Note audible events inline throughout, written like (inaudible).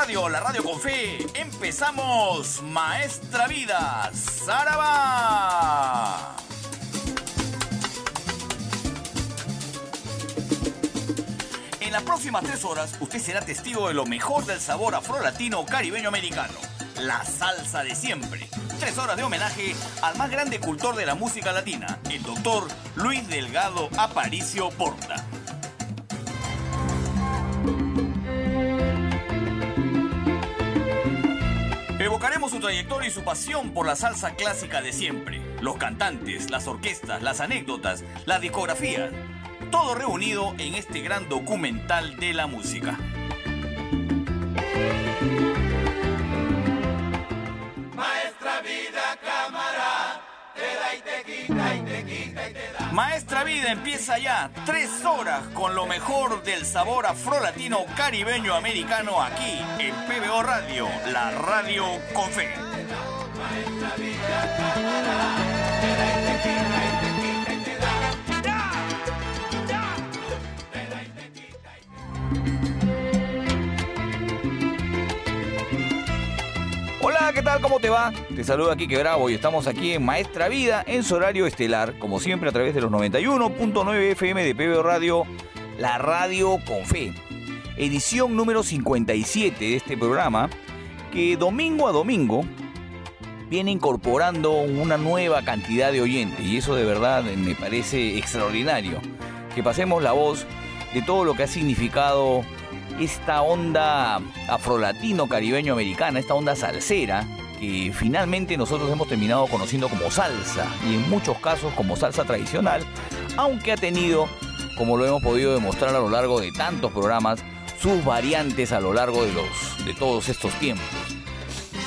Radio, la radio con fe. Empezamos Maestra Vida, Saraba. En las próximas tres horas, usted será testigo de lo mejor del sabor afro-latino caribeño americano. La salsa de siempre. Tres horas de homenaje al más grande cultor de la música latina, el doctor Luis Delgado Aparicio Porta. Evocaremos su trayectoria y su pasión por la salsa clásica de siempre. Los cantantes, las orquestas, las anécdotas, la discografía. Todo reunido en este gran documental de la música. Maestra vida, cámara, te da y te quita y te Maestra Vida empieza ya tres horas con lo mejor del sabor afrolatino caribeño americano aquí en PBO Radio, la radio con. Hola, ¿qué tal? ¿Cómo te va? Te saluda Kike Bravo y estamos aquí en Maestra Vida en su horario estelar, como siempre a través de los 91.9 FM de PBO Radio, la radio con fe. Edición número 57 de este programa, que domingo a domingo viene incorporando una nueva cantidad de oyentes y eso de verdad me parece extraordinario. Que pasemos la voz de todo lo que ha significado esta onda afrolatino caribeño americana, esta onda salsera que finalmente nosotros hemos terminado conociendo como salsa y en muchos casos como salsa tradicional, aunque ha tenido, como lo hemos podido demostrar a lo largo de tantos programas, sus variantes a lo largo de los de todos estos tiempos.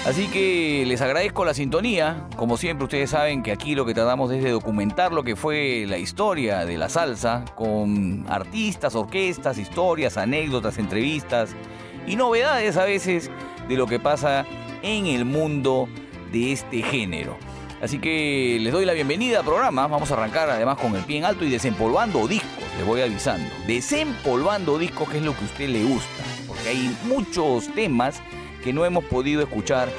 Así que les agradezco la sintonía. Como siempre, ustedes saben que aquí lo que tratamos es de documentar lo que fue la historia de la salsa con artistas, orquestas, historias, anécdotas, entrevistas y novedades a veces de lo que pasa en el mundo de este género. Así que les doy la bienvenida al programa. Vamos a arrancar además con el pie en alto y desempolvando discos. Les voy avisando. Desempolvando discos, que es lo que a usted le gusta. Porque hay muchos temas que no hemos podido escuchar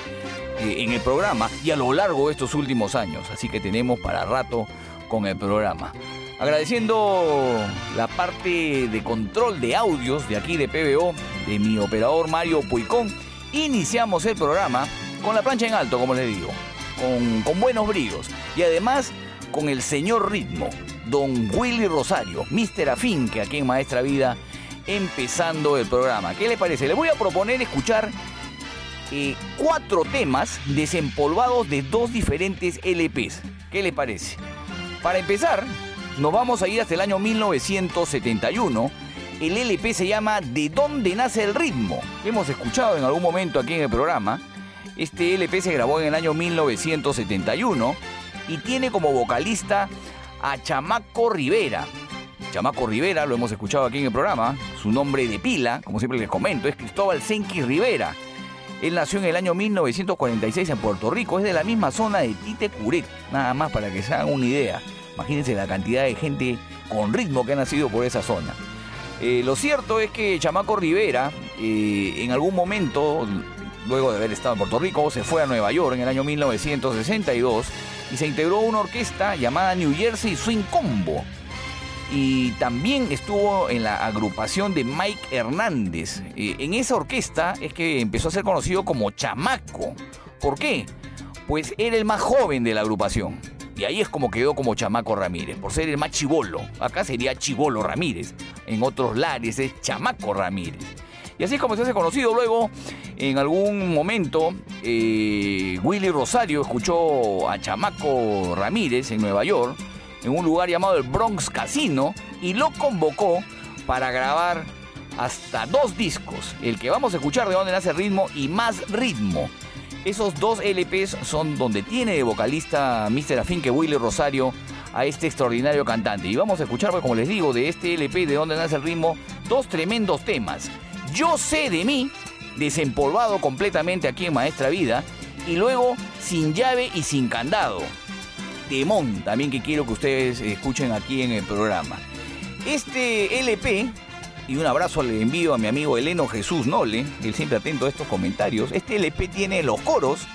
eh, en el programa y a lo largo de estos últimos años. Así que tenemos para rato con el programa. Agradeciendo la parte de control de audios de aquí de PBO, de mi operador Mario Puicón, iniciamos el programa con la plancha en alto, como les digo, con, buenos bríos y además con el señor ritmo, don Willy Rosario, Mr. Afín, que aquí en Maestra Vida, empezando el programa. ¿Qué le parece? Le voy a proponer escuchar eh, cuatro temas desempolvados de dos diferentes LPs. ¿Qué le parece? Para empezar, nos vamos a ir hasta el año 1971. El LP se llama De dónde nace el ritmo. Hemos escuchado en algún momento aquí en el programa. Este LP se grabó en el año 1971 y tiene como vocalista a Chamaco Rivera. Chamaco Rivera, lo hemos escuchado aquí en el programa. Su nombre de pila, como siempre les comento, es Cristóbal Senki Rivera. Él nació en el año 1946 en Puerto Rico, es de la misma zona de Tite Curet, nada más para que se hagan una idea. Imagínense la cantidad de gente con ritmo que ha nacido por esa zona. Eh, lo cierto es que Chamaco Rivera, eh, en algún momento, luego de haber estado en Puerto Rico, se fue a Nueva York en el año 1962 y se integró a una orquesta llamada New Jersey Swing Combo. Y también estuvo en la agrupación de Mike Hernández. Eh, en esa orquesta es que empezó a ser conocido como Chamaco. ¿Por qué? Pues era el más joven de la agrupación. Y ahí es como quedó como Chamaco Ramírez, por ser el más chivolo. Acá sería Chivolo Ramírez. En otros lares es Chamaco Ramírez. Y así es como se hace conocido luego, en algún momento, eh, Willy Rosario escuchó a Chamaco Ramírez en Nueva York, en un lugar llamado el Bronx Casino, y lo convocó para grabar hasta dos discos. El que vamos a escuchar de donde nace ritmo y más ritmo. Esos dos LPs son donde tiene de vocalista Mr. Afín que Willy Rosario a este extraordinario cantante. Y vamos a escuchar, pues, como les digo, de este LP de donde nace el ritmo, dos tremendos temas. Yo sé de mí, desempolvado completamente aquí en Maestra Vida, y luego sin llave y sin candado. Temón, también que quiero que ustedes escuchen aquí en el programa. Este LP y un abrazo le envío a mi amigo Eleno Jesús Nole, él siempre atento a estos comentarios. Este LP tiene los coros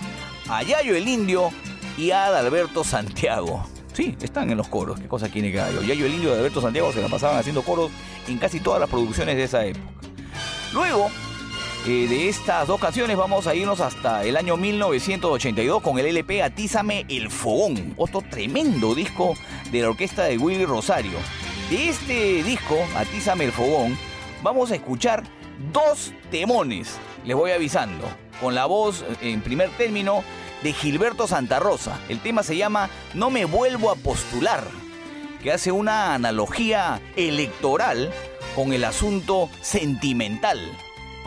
a Yayo el Indio y a Adalberto Santiago. Sí, están en los coros. ¿Qué cosa tiene que Yayo? Yayo el Indio y Adalberto Santiago se la pasaban haciendo coros en casi todas las producciones de esa época. Luego, eh, de estas dos canciones vamos a irnos hasta el año 1982 con el LP Atízame el Fogón, otro tremendo disco de la orquesta de Willy Rosario. De este disco, Atízame el Fogón, vamos a escuchar dos temones, les voy avisando, con la voz en primer término de Gilberto Santa Rosa. El tema se llama No me vuelvo a postular, que hace una analogía electoral con el asunto sentimental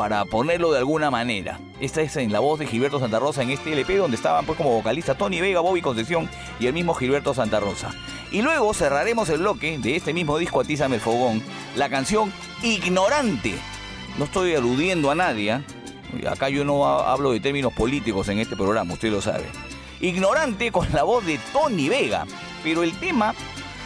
para ponerlo de alguna manera. Esta es en la voz de Gilberto Santa Rosa en este LP donde estaban pues como vocalista Tony Vega, Bobby Concesión y el mismo Gilberto Santa Rosa. Y luego cerraremos el bloque de este mismo disco Atízame el Fogón, la canción Ignorante. No estoy aludiendo a nadie, ¿eh? acá yo no hablo de términos políticos en este programa, usted lo sabe. Ignorante con la voz de Tony Vega, pero el tema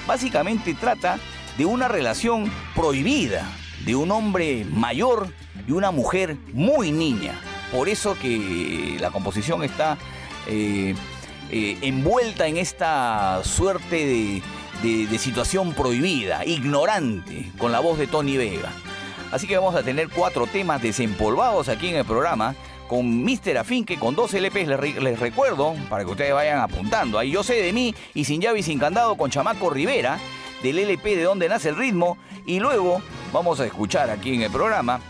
básicamente trata de una relación prohibida, de un hombre mayor y una mujer muy niña. Por eso que la composición está eh, eh, envuelta en esta suerte de, situación prohibida, ignorante, con la voz de Tony Vega. Así que vamos a tener cuatro temas desempolvados aquí en el programa con Mr. Afinque, con dos LPs, les, les, recuerdo, para que ustedes vayan apuntando. Ahí yo sé de mí y sin llave y sin candado con Chamaco Rivera, del LP de donde nace el ritmo. Y luego vamos a escuchar aquí en el programa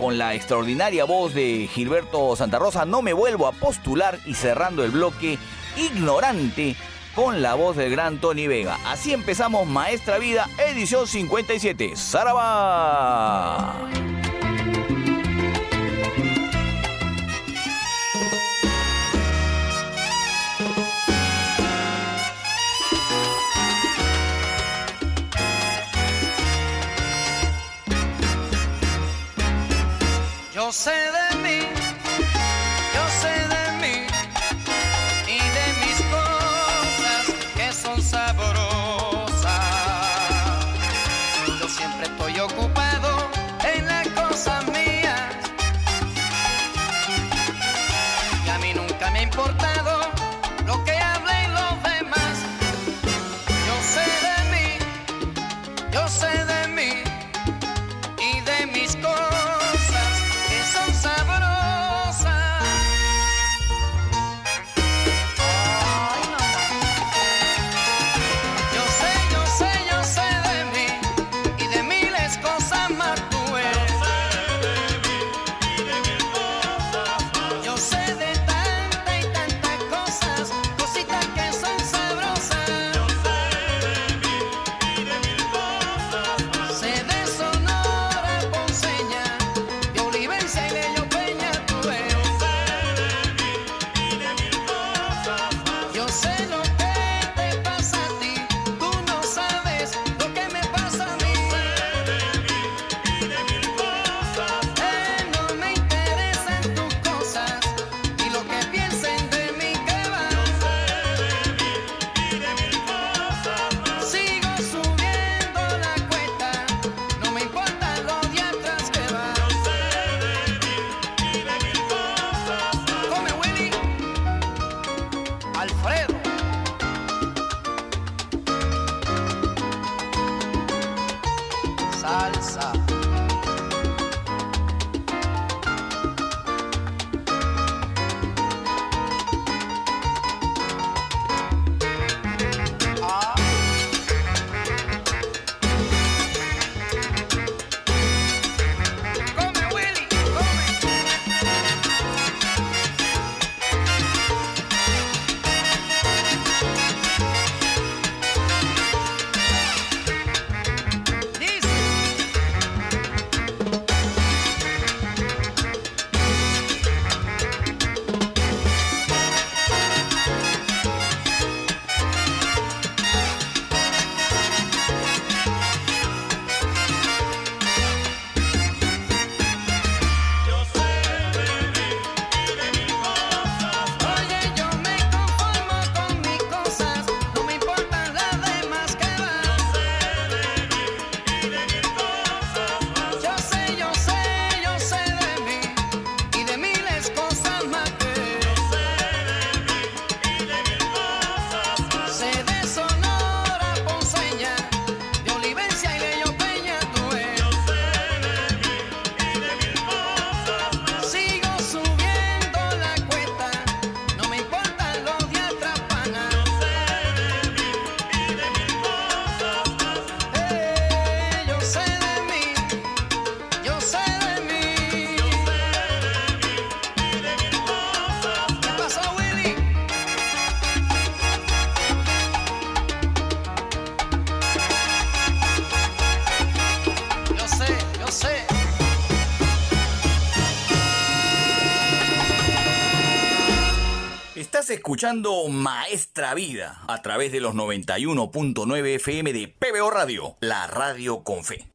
con la extraordinaria voz de Gilberto Santa Rosa, no me vuelvo a postular y cerrando el bloque ignorante con la voz del gran Tony Vega. Así empezamos Maestra Vida, edición 57. ¡Saraba! Yo sé de escuchando Maestra Vida a través de los 91.9 FM de PBO Radio, la radio con fe.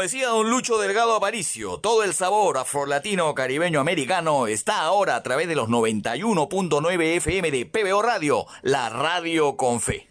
Decía don Lucho Delgado Aparicio, todo el sabor afrolatino caribeño americano está ahora a través de los 91.9 FM de PBO Radio, la radio con fe.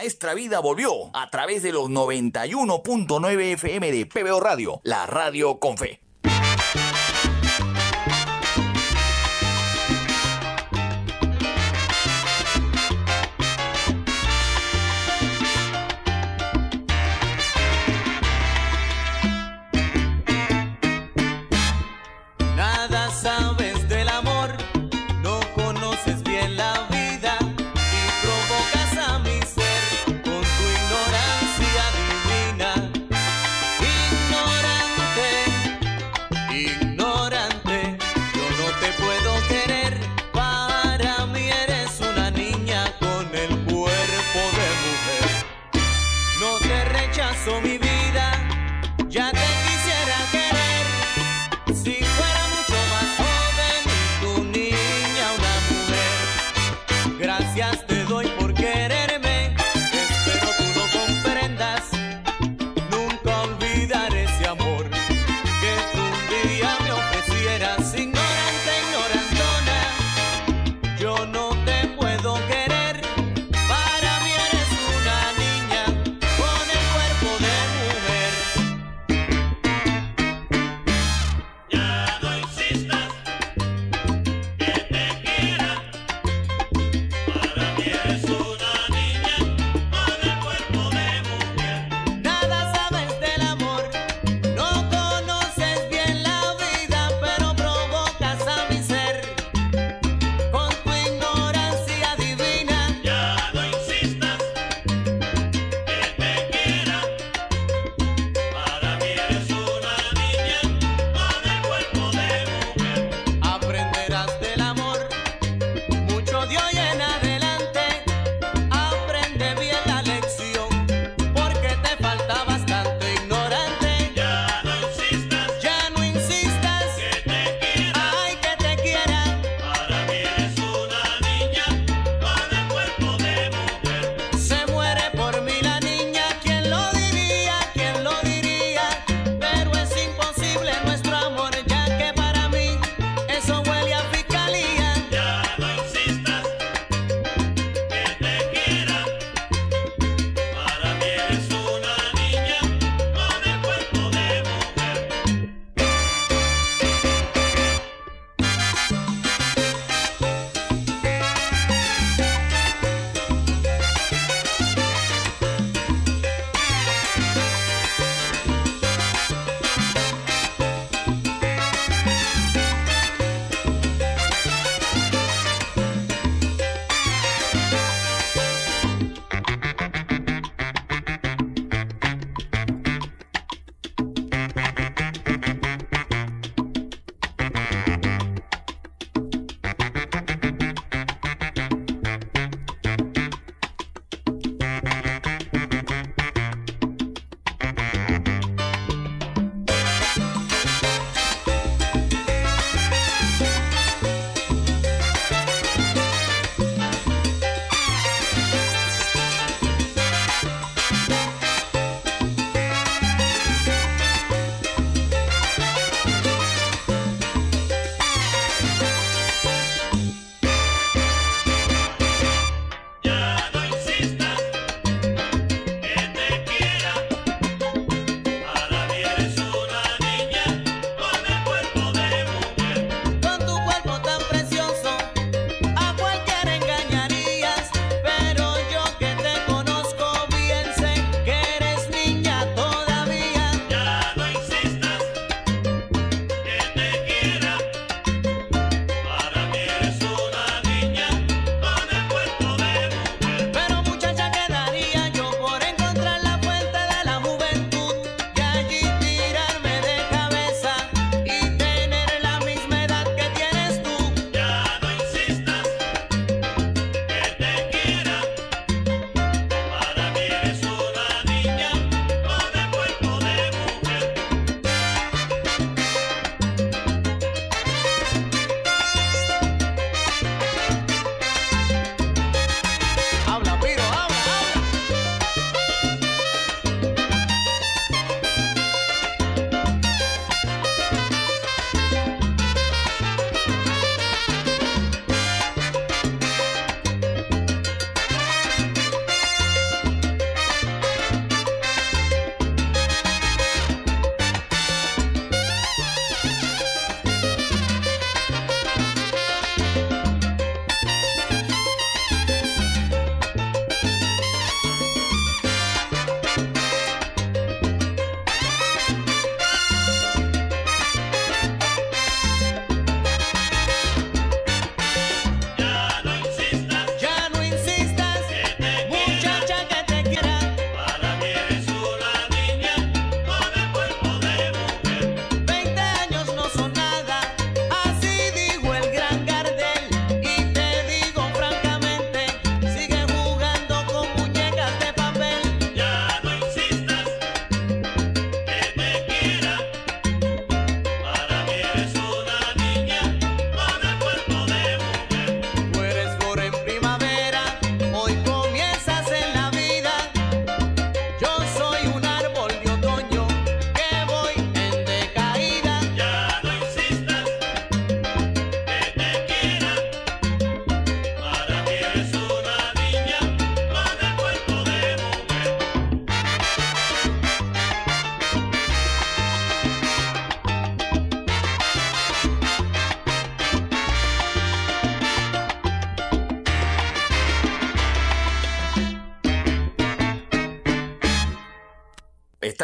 Maestra Vida volvió a través de los 91.9 FM de PBO Radio, la radio con fe.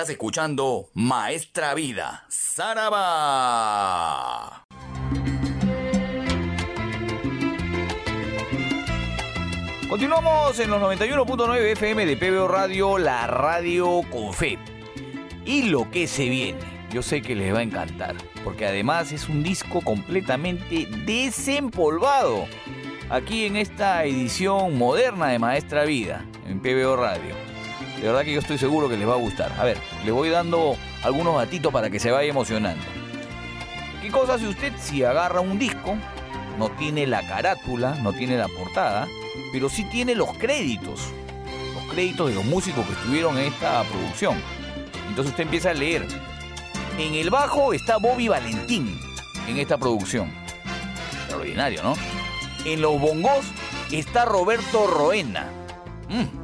Escuchando Maestra Vida, Saraba. Continuamos en los 91.9 FM de PBO Radio, la radio con fe. Y lo que se viene, yo sé que les va a encantar, porque además es un disco completamente desempolvado. Aquí en esta edición moderna de Maestra Vida, en PBO Radio. De verdad que yo estoy seguro que les va a gustar. A ver, le voy dando algunos gatitos para que se vaya emocionando. ¿Qué cosa hace usted si agarra un disco? No tiene la carátula, no tiene la portada, pero sí tiene los créditos. Los créditos de los músicos que estuvieron en esta producción. Entonces usted empieza a leer. En el bajo está Bobby Valentín en esta producción. Extraordinario, ¿no? En los bongos está Roberto Roena. Mm,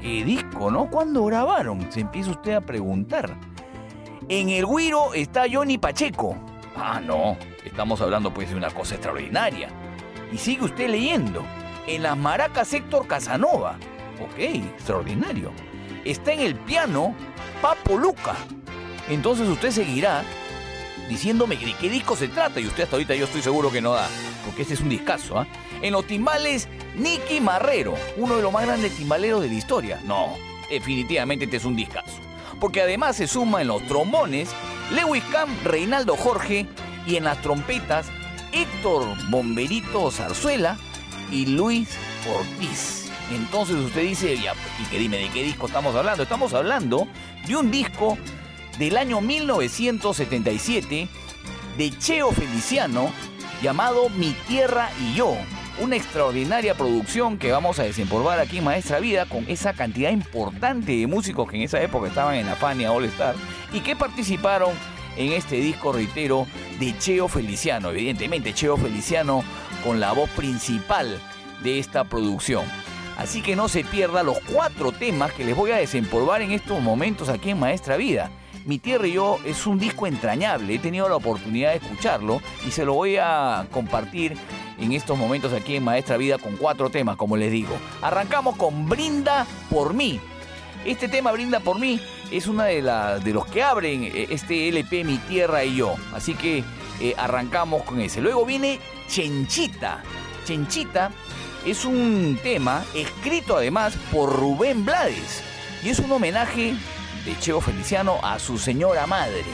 ¿Qué disco, no? ¿Cuándo grabaron? Se empieza usted a preguntar. En el guiro está Johnny Pacheco. Ah, no, estamos hablando pues de una cosa extraordinaria. Y sigue usted leyendo. En las maracas Héctor Casanova. Ok, extraordinario. Está en el piano Papo Luca. Entonces usted seguirá diciéndome de qué disco se trata y usted hasta ahorita yo estoy seguro que no da, porque este es un discazo. ¿ah? En los timbales, Nicky Marrero, uno de los más grandes timbaleros de la historia. No, definitivamente este es un discazo. Porque además se suma en los trombones Lewis Camp, Reinaldo Jorge y en las trompetas Héctor Bomberito Zarzuela y Luis Ortiz. Entonces usted dice, ya, y que dime de qué disco estamos hablando. Estamos hablando de un disco del año 1977 de Cheo Feliciano llamado Mi Tierra y Yo. Una extraordinaria producción que vamos a desempolvar aquí en Maestra Vida con esa cantidad importante de músicos que en esa época estaban en la Fania All Star y que participaron en este disco, reitero, de Cheo Feliciano. Evidentemente, Cheo Feliciano con la voz principal de esta producción. Así que no se pierda los cuatro temas que les voy a desempolvar en estos momentos aquí en Maestra Vida. Mi Tierra y Yo es un disco entrañable, he tenido la oportunidad de escucharlo y se lo voy a compartir en estos momentos aquí en Maestra Vida con cuatro temas, como les digo. Arrancamos con Brinda por mí. Este tema Brinda por mí es una de, de los que abren eh, este LP Mi Tierra y Yo. Así que eh, arrancamos con ese. Luego viene Chenchita. Chenchita es un tema escrito además por Rubén Blades y es un homenaje de Cheo Feliciano a su señora madre.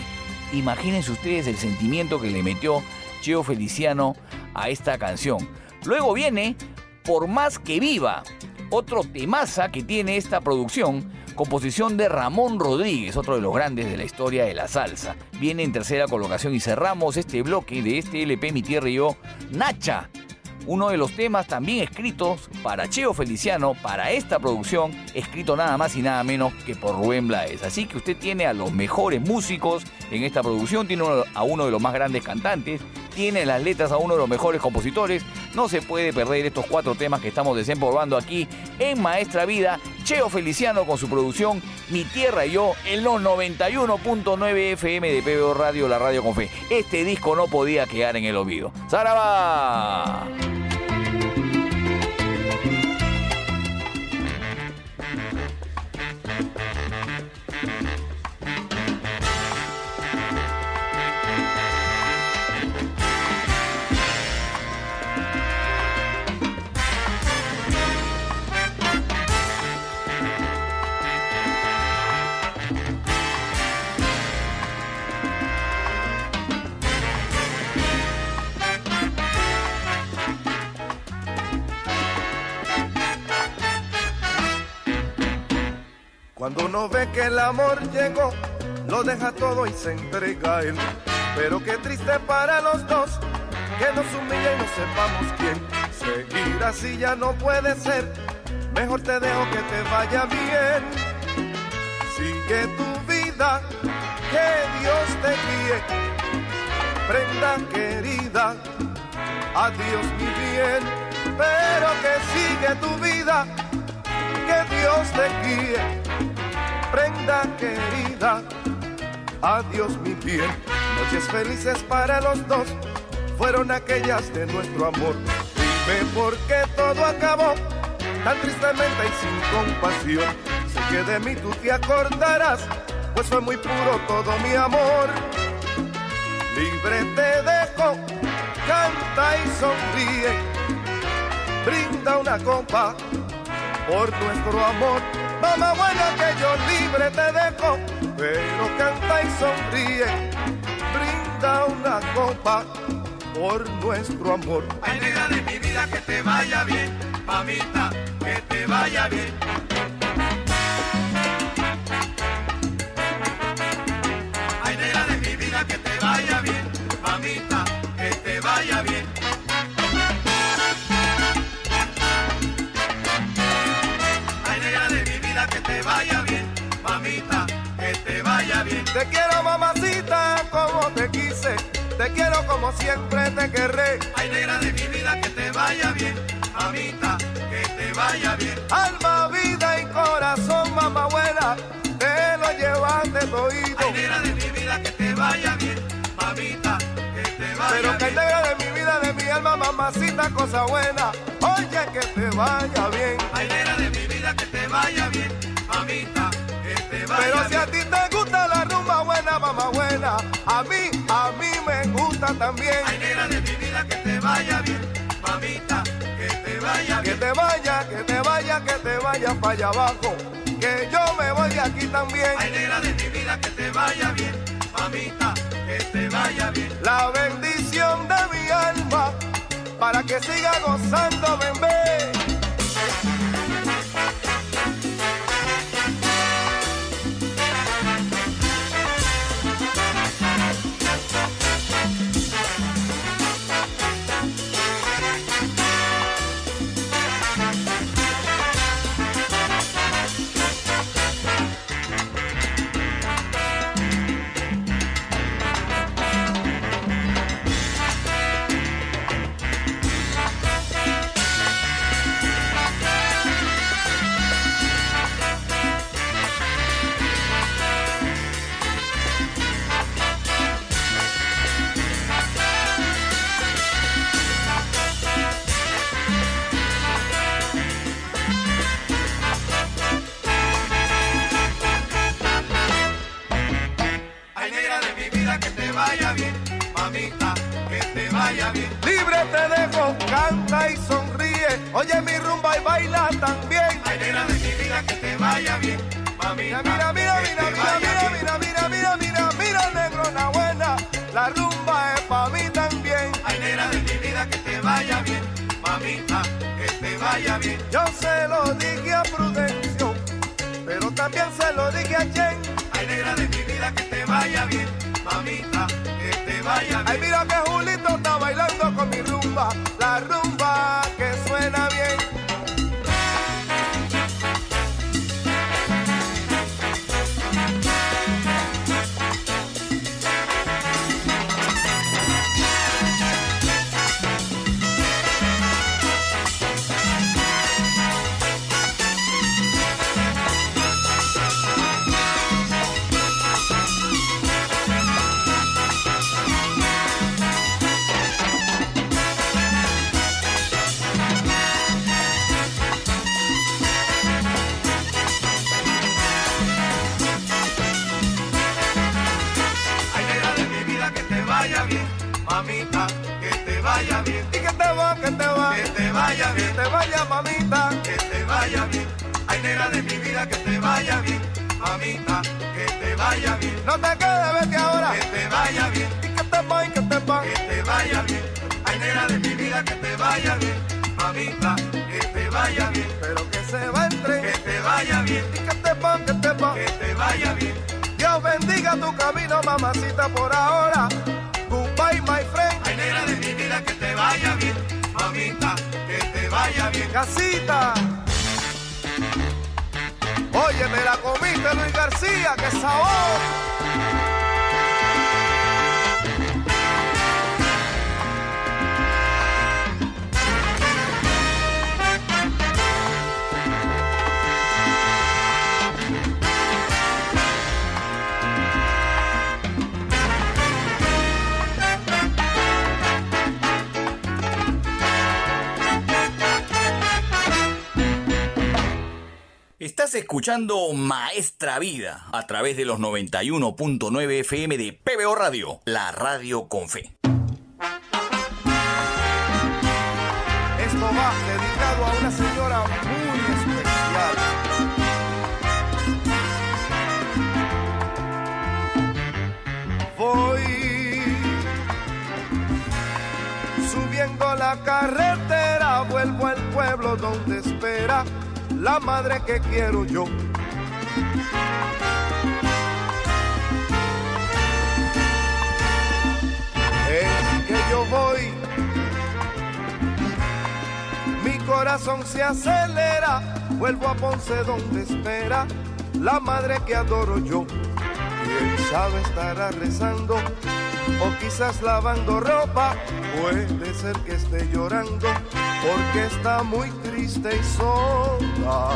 Imagínense ustedes el sentimiento que le metió Cheo Feliciano a esta canción. Luego viene Por más que viva, otro temaza que tiene esta producción, composición de Ramón Rodríguez, otro de los grandes de la historia de la salsa. Viene en tercera colocación y cerramos este bloque de este LP Mi Tierra y Yo, Nacha, uno de los temas también escritos para Cheo Feliciano, para esta producción, escrito nada más y nada menos que por Rubén Blades. Así que usted tiene a los mejores músicos en esta producción, tiene a uno de los más grandes cantantes, tiene las letras a uno de los mejores compositores. No se puede perder estos cuatro temas que estamos desempolvando aquí en Maestra Vida. Cheo Feliciano con su producción Mi Tierra y Yo en los 91.9 FM de PBO Radio, la radio con fe. Este disco no podía quedar en el olvido. ¡Zaraba! Uno ve que el amor llegó, lo deja todo y se entrega a él. Pero qué triste para los dos, que nos humilla y no sepamos quién. Seguir así ya no puede ser, mejor te dejo que te vaya bien. Sigue tu vida, que Dios te guíe. Prenda querida, adiós mi bien. Pero que sigue tu vida, que Dios te guíe prenda querida, adiós mi piel. Noches felices para los dos fueron aquellas de nuestro amor. Dime por qué todo acabó tan tristemente y sin compasión. Sé que de mí tú te acordarás pues fue muy puro todo mi amor. Libre te dejo, canta y sonríe, brinda una copa por nuestro amor. Mamá buena que yo libre te dejo, pero canta y sonríe, brinda una copa por nuestro amor. Ay, negra de mi vida, que te vaya bien, mamita, que te vaya bien. Te quiero como siempre te querré. Ay, negra de mi vida, que te vaya bien, mamita, que te vaya bien. Alma, vida y corazón, mamá buena, te lo llevaste todito. Ay, negra de mi vida, que te vaya bien, mamita, que te vaya Pero que bien. negra de mi vida, de mi alma, mamacita, cosa buena. Oye, que te vaya bien. Ay, negra de mi vida, que te vaya bien, mamita, que te vaya Pero si bien. a ti te buena, mamá buena, a mí, a mí me gusta también. Ay, negra de mi vida, que te vaya bien, mamita, que te vaya Que bien. te vaya, que te vaya, que te vaya para allá abajo. Que yo me voy de aquí también. Ay, negra de mi vida, que te vaya bien, mamita, que te vaya bien. La bendición de mi alma para que siga gozando, bebé. Vaya bien. Libre te dejo, canta y sonríe. Oye mi rumba y baila también. Ay, negra de mi vida, que te vaya bien, mamita. Mira, mira, mira, mira, mira, mira, mira, mira, mira, mira, mira, negro, una buena. La rumba es pa' mí también. Ay, negra de mi vida, que te vaya bien, mamita, que te vaya bien. Yo se lo dije a Prudencio, pero también se lo dije a Chen. Ay, negra de mi vida, que te vaya bien, mamita, que te vaya Ay, bien. mira que la rumba escuchando Maestra Vida a través de los 91.9 FM de PBO Radio, la radio con fe. Esto va dedicado a una señora muy especial. Voy subiendo la carretera, vuelvo al pueblo donde espera la madre que quiero yo. Es que yo voy mi corazón se acelera, vuelvo a Ponce donde espera la madre que adoro yo. Quién sabe estará rezando o quizás lavando ropa, puede ser que esté llorando porque está muy triste y sola.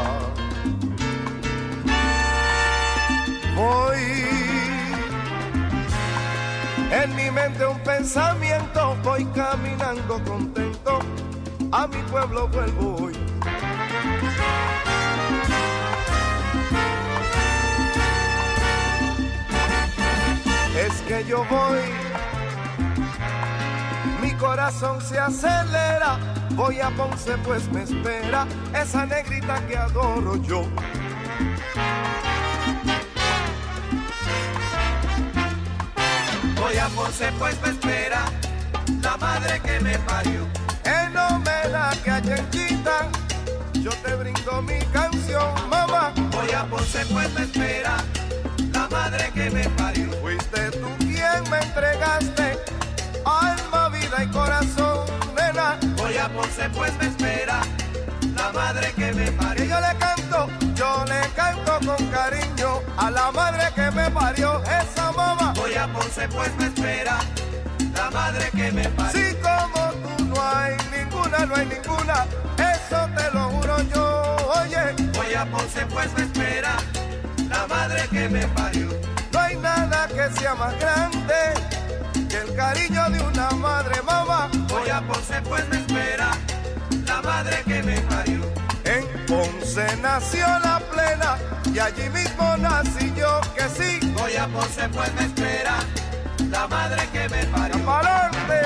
Voy en mi mente un pensamiento, voy caminando contento a mi pueblo vuelvo hoy. Es que yo voy, mi corazón se acelera, voy a Ponce pues me espera esa negrita que adoro yo. Voy a Ponce pues me espera la madre que me parió. En homenaje a Chenchita, yo te brindo mi canción, mamá. Voy a Ponce pues me espera la madre que me parió. Fuiste tú quien me entregaste alma, vida y corazón, Voy a Ponce pues me espera la madre que me parió. yo le canto, yo le canto con cariño a la madre que me parió, esa mamá. Voy a Ponce pues me espera la madre que me parió. Si como tú no hay ninguna, no hay ninguna, eso te lo juro yo, oye. Voy a Ponce pues me espera la madre que me parió. No hay nada que sea más grande que el cariño de una madre, mamá. Voy a Ponce pues me espera la madre que me parió. En Ponce nació la plena y allí mismo nací yo, que sí, Voy a Ponce pues me espera la madre que me parió. pa'lante.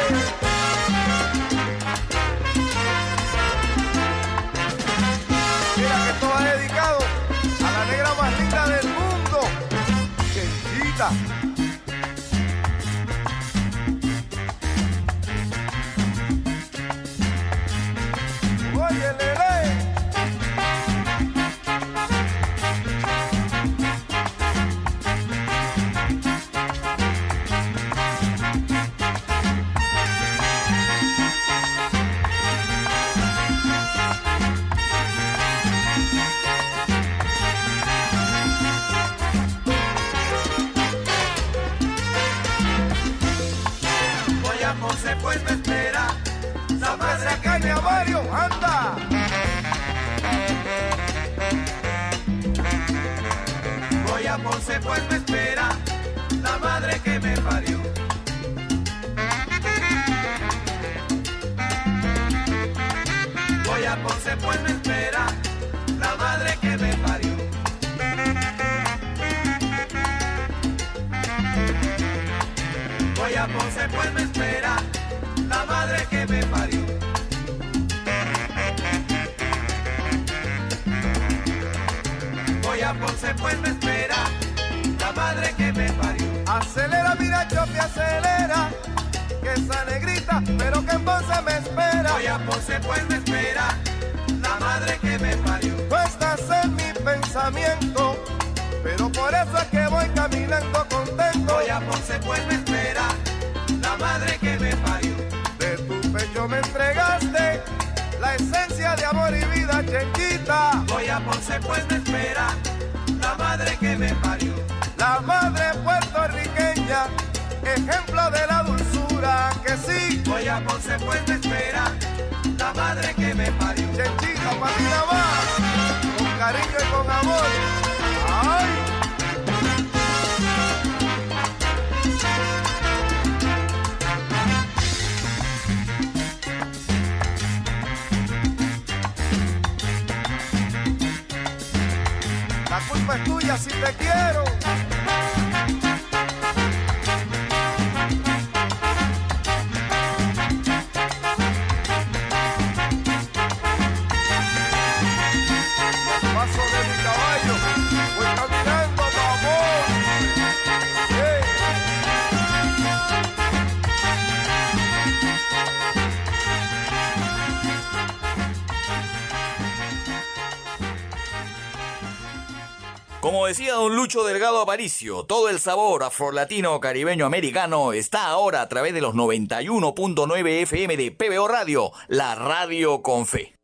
Mira que esto va dedicado a la negra más linda del mundo, Chenchita. Pues me espera la madre que me parió. Voy a Ponce pues me espera la madre que me parió. Voy a Ponce pues me espera la madre que me parió. Voy a Ponce pues me espera Acelera, mira, chope, acelera. Que esa negrita, pero que en Ponce me espera. Voy a Ponce pues me espera la madre que me parió. Tú estás en mi pensamiento, pero por eso es que voy caminando contento. Voy a Ponce pues me espera la madre que me parió. De tu pecho me entregaste la esencia de amor y vida, chenchita. Voy a Ponce pues me espera la madre que me parió. La madre puertorriqueña, ejemplo de la dulzura, que sí. Voy a Ponce me espera la madre que me parió. Chenchita, patina más, con cariño y con amor. ¡Ay! La culpa es tuya si te quiero. Como decía don Lucho Delgado Aparicio, todo el sabor afrolatino caribeño americano está ahora a través de los 91.9 FM de PBO Radio, la radio con fe.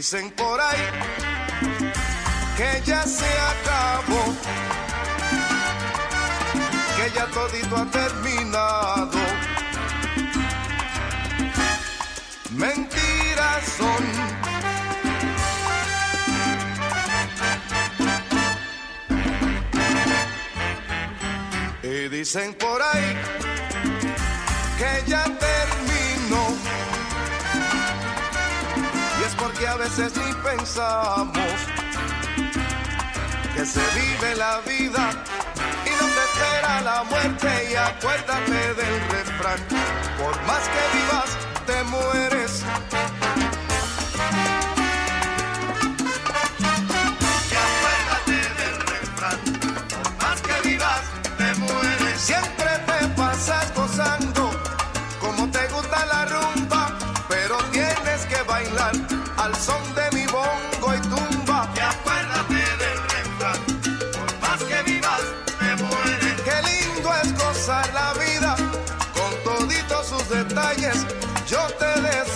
Dicen por ahí que ya se acabó, que ya todito ha terminado. Mentiras son. Y dicen por ahí que ya terminó. Porque a veces ni pensamos que se vive la vida y nos espera la muerte. Y acuérdate del refrán: por más que vivas, te mueres.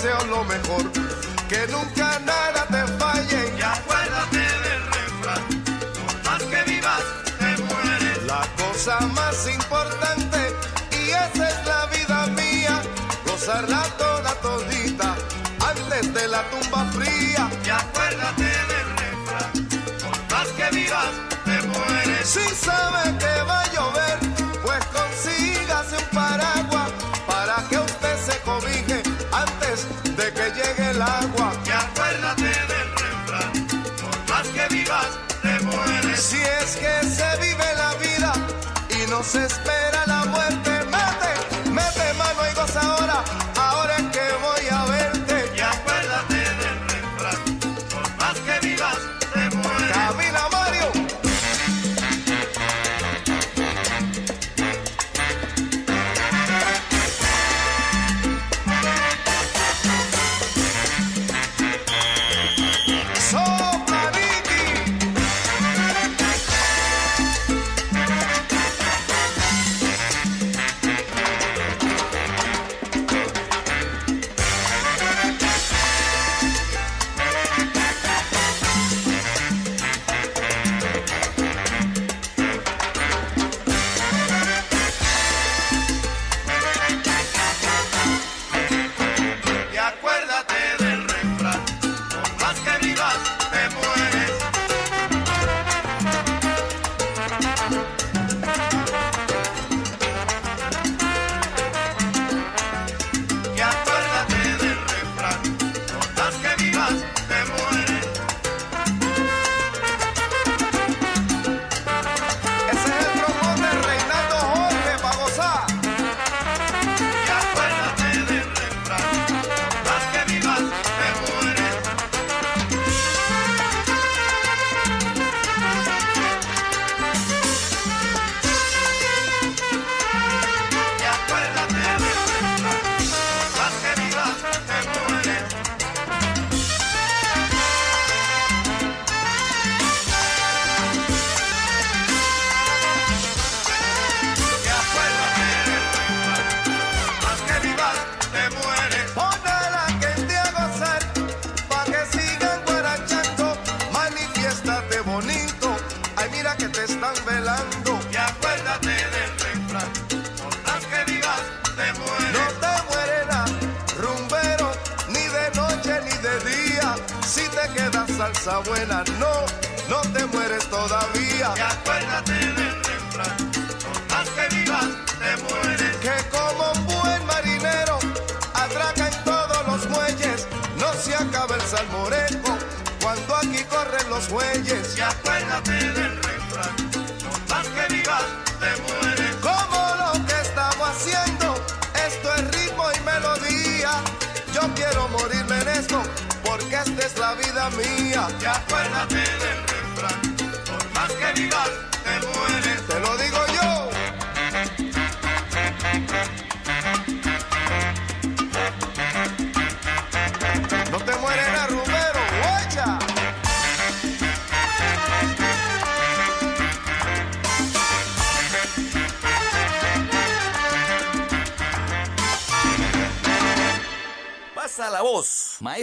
Deseo lo mejor, que nunca nada te falle. Y acuérdate del refrán, por más que vivas, te mueres. La cosa más importante, y esa es la vida mía, gozarla toda todita, antes de la tumba fría. Y acuérdate del refrán, por más que vivas, te mueres. Si sabe que va que se vive la vida y no se espera la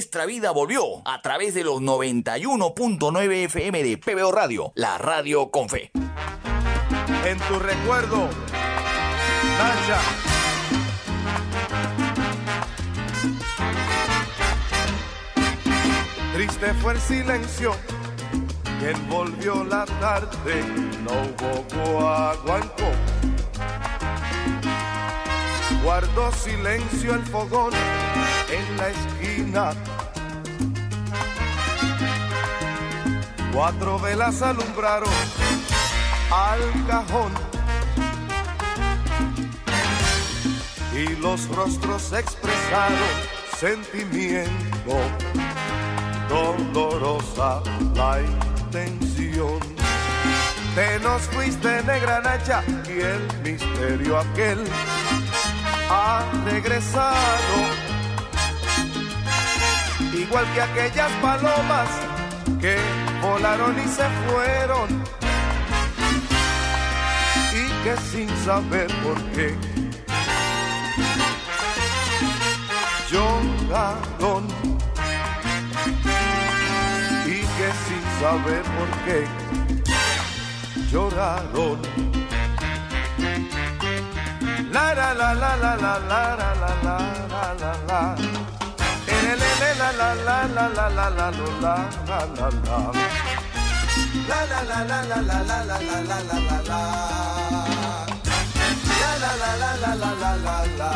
voz. Maestra Vida volvió a través de los 91.9 FM de PBO Radio, la radio con fe. En tu recuerdo, Nacha. Triste fue el silencio que envolvió la tarde, no hubo guaguancó. Guardó silencio el fogón en la esquina. Cuatro velas alumbraron al cajón y los rostros expresaron sentimiento, dolorosa la intención. Te nos fuiste negra nacha y el misterio aquel ha regresado, igual que aquellas palomas que volaron y se fueron y que sin saber por qué lloraron y que sin saber por qué lloraron. La la la la la la la la la la la la la Eh, la la la la la la la la la la la La la la la la la la la la la la la la La la la la la la la la la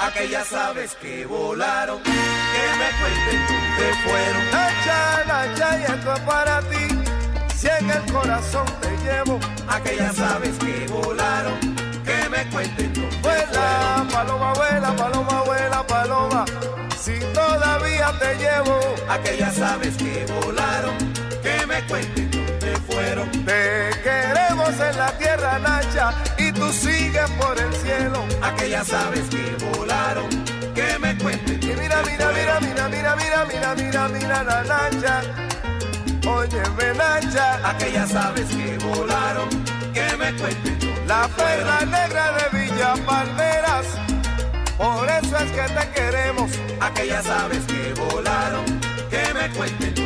Aquellas aves que volaron, que me cuenten dónde fueron. Nacha, y esto es para ti Si en el corazón te llevo Aquellas aves que volaron, que me cuenten Vuela, paloma, vuela, paloma, vuela, paloma. Si todavía te llevo Aquellas aves que volaron, que me cuenten dónde fueron. Te queremos en la tierra, Nacha Y tú sigues por el cielo. Aquellas aves que volaron, que me cuenten Y mira, mira, mira, mira, mira, mira, mira, mira, mira la Nacha. Óyeme, Nacha. Aquellas aves que volaron, que me cuenten La perla negra de Villa Palmeras. Por eso es que te queremos. Aquellas aves que volaron, que me cuenten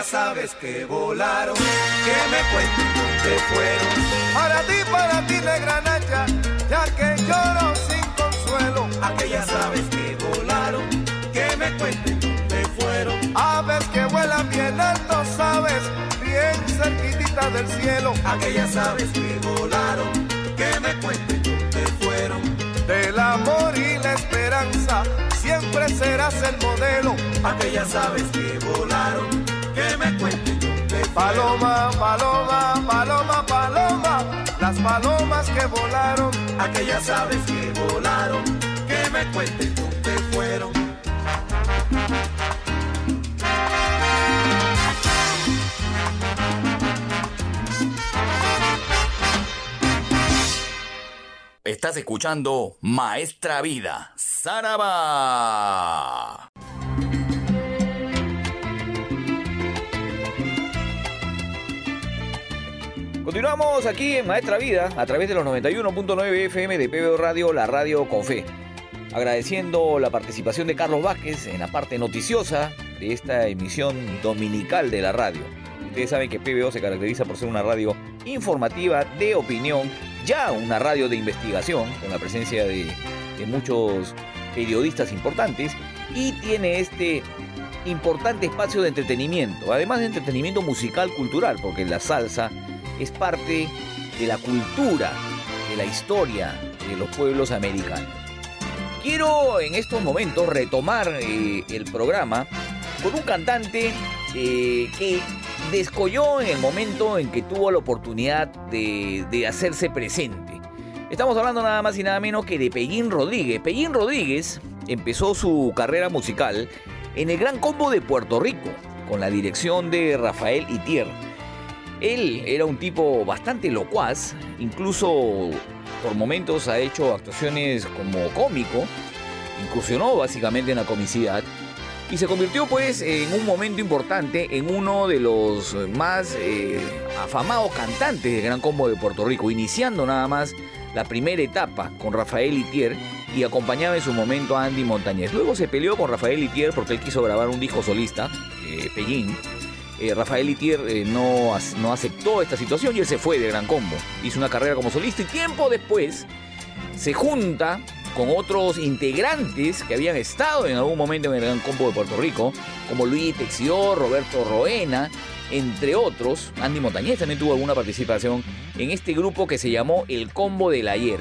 Aquellas aves que volaron, que me cuenten dónde fueron. Para ti, para ti, negra Nacha Ya que lloro sin consuelo Aquellas aves que volaron, que me cuenten dónde fueron. Aves que vuelan bien alto, sabes Bien cerquitita del cielo Aquellas aves que volaron, que me cuenten dónde fueron. Del amor y la esperanza Siempre serás el modelo Aquellas aves que volaron, que me cuente Paloma, paloma, paloma, paloma, las palomas que volaron, aquellas aves que volaron, que me cuenten dónde fueron. Estás escuchando Maestra Vida, Saraba. Continuamos aquí en Maestra Vida a través de los 91.9 FM de PBO Radio, la radio con fe. Agradeciendo la participación de Carlos Vázquez en la parte noticiosa de esta emisión dominical de la radio. Ustedes saben que PBO se caracteriza por ser una radio informativa, de opinión, ya una radio de investigación, con la presencia de, de muchos periodistas importantes, y tiene este importante espacio de entretenimiento, además de entretenimiento musical, cultural, porque la salsa es parte de la cultura, de la historia de los pueblos americanos. Quiero en estos momentos retomar eh, el programa con un cantante eh, que descolló en el momento en que tuvo la oportunidad de, de hacerse presente. Estamos hablando nada más y nada menos que de Pellín Rodríguez. Pellín Rodríguez empezó su carrera musical en el Gran Combo de Puerto Rico, con la dirección de Rafael Itier. Él era un tipo bastante locuaz, incluso por momentos ha hecho actuaciones como cómico, incursionó básicamente en la comicidad y se convirtió pues en un momento importante en uno de los más eh, afamados cantantes del Gran Combo de Puerto Rico, iniciando nada más la primera etapa con Rafael Itier y acompañaba en su momento a Andy Montañez. Luego se peleó con Rafael Itier porque él quiso grabar un disco solista, eh, Pellín. Eh, Rafael Itier eh, no, no aceptó esta situación y él se fue de Gran Combo. Hizo una carrera como solista y tiempo después se junta con otros integrantes que habían estado en algún momento en el Gran Combo de Puerto Rico, como Luis Texidor, Roberto Roena, entre otros. Andy Montañez también tuvo alguna participación en este grupo que se llamó El Combo del Ayer.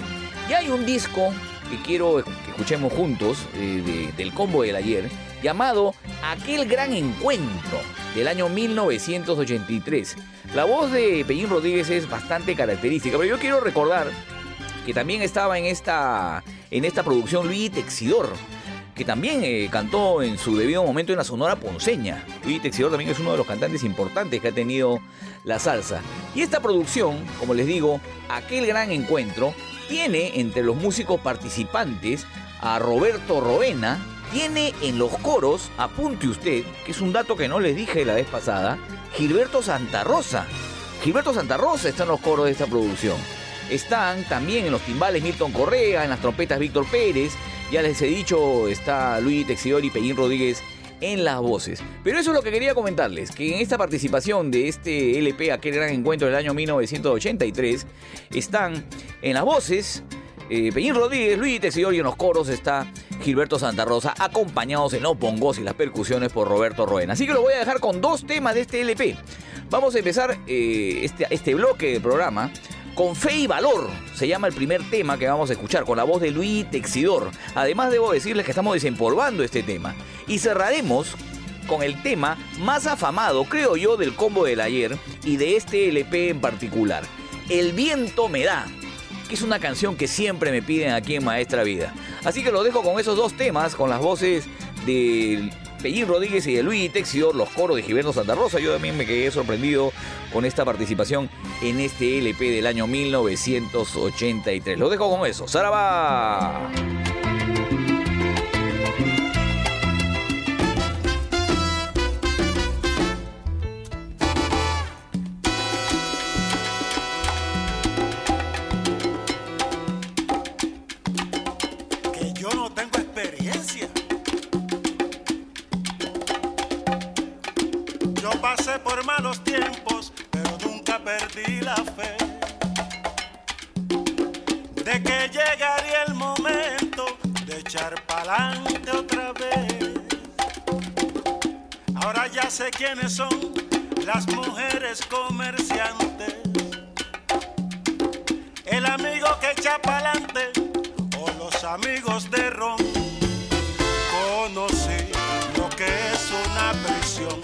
Y hay un disco que quiero que escuchemos juntos eh, de- del Combo del Ayer, llamado Aquel Gran Encuentro del año 1983. La voz de Pellín Rodríguez es bastante característica, pero yo quiero recordar que también estaba en esta, en esta producción Luis Texidor, que también eh, cantó en su debido momento en la Sonora Ponceña. Luis Texidor también es uno de los cantantes importantes que ha tenido la salsa. Y esta producción, como les digo, aquel gran encuentro, tiene entre los músicos participantes a Roberto Roena, tiene en los coros, apunte usted, que es un dato que no les dije la vez pasada, Gilberto Santa Rosa. Gilberto Santa Rosa está en los coros de esta producción. Están también en los timbales Milton Correa, en las trompetas Víctor Pérez. Ya les he dicho, está Luis Texidor y Pellín Rodríguez en las voces. Pero eso es lo que quería comentarles, que en esta participación de este LP, aquel gran encuentro del año 1983, están en las voces eh, Pellín Rodríguez, Luis Texidor y en los coros está Gilberto Santa Rosa, acompañados en los bongos y las percusiones por Roberto Roena. Así que lo voy a dejar con dos temas de este LP. Vamos a empezar eh, este, este bloque del programa con Fe y Valor. Se llama el primer tema que vamos a escuchar con la voz de Luis Texidor. Además debo decirles que estamos desempolvando este tema. Y cerraremos con el tema más afamado, creo yo, del combo del ayer y de este LP en particular. El viento me da, que es una canción que siempre me piden aquí en Maestra Vida. Así que lo dejo con esos dos temas, con las voces de Pellín Rodríguez y de Luis Texidor, los coros de Gilberto Santa Rosa. Yo también me quedé sorprendido con esta participación en este LP del año 1983. Lo dejo con eso. ¡Saraba! Quiénes son las mujeres comerciantes. El amigo que echa pa'lante o los amigos de Ron. Conocí lo que es una prisión,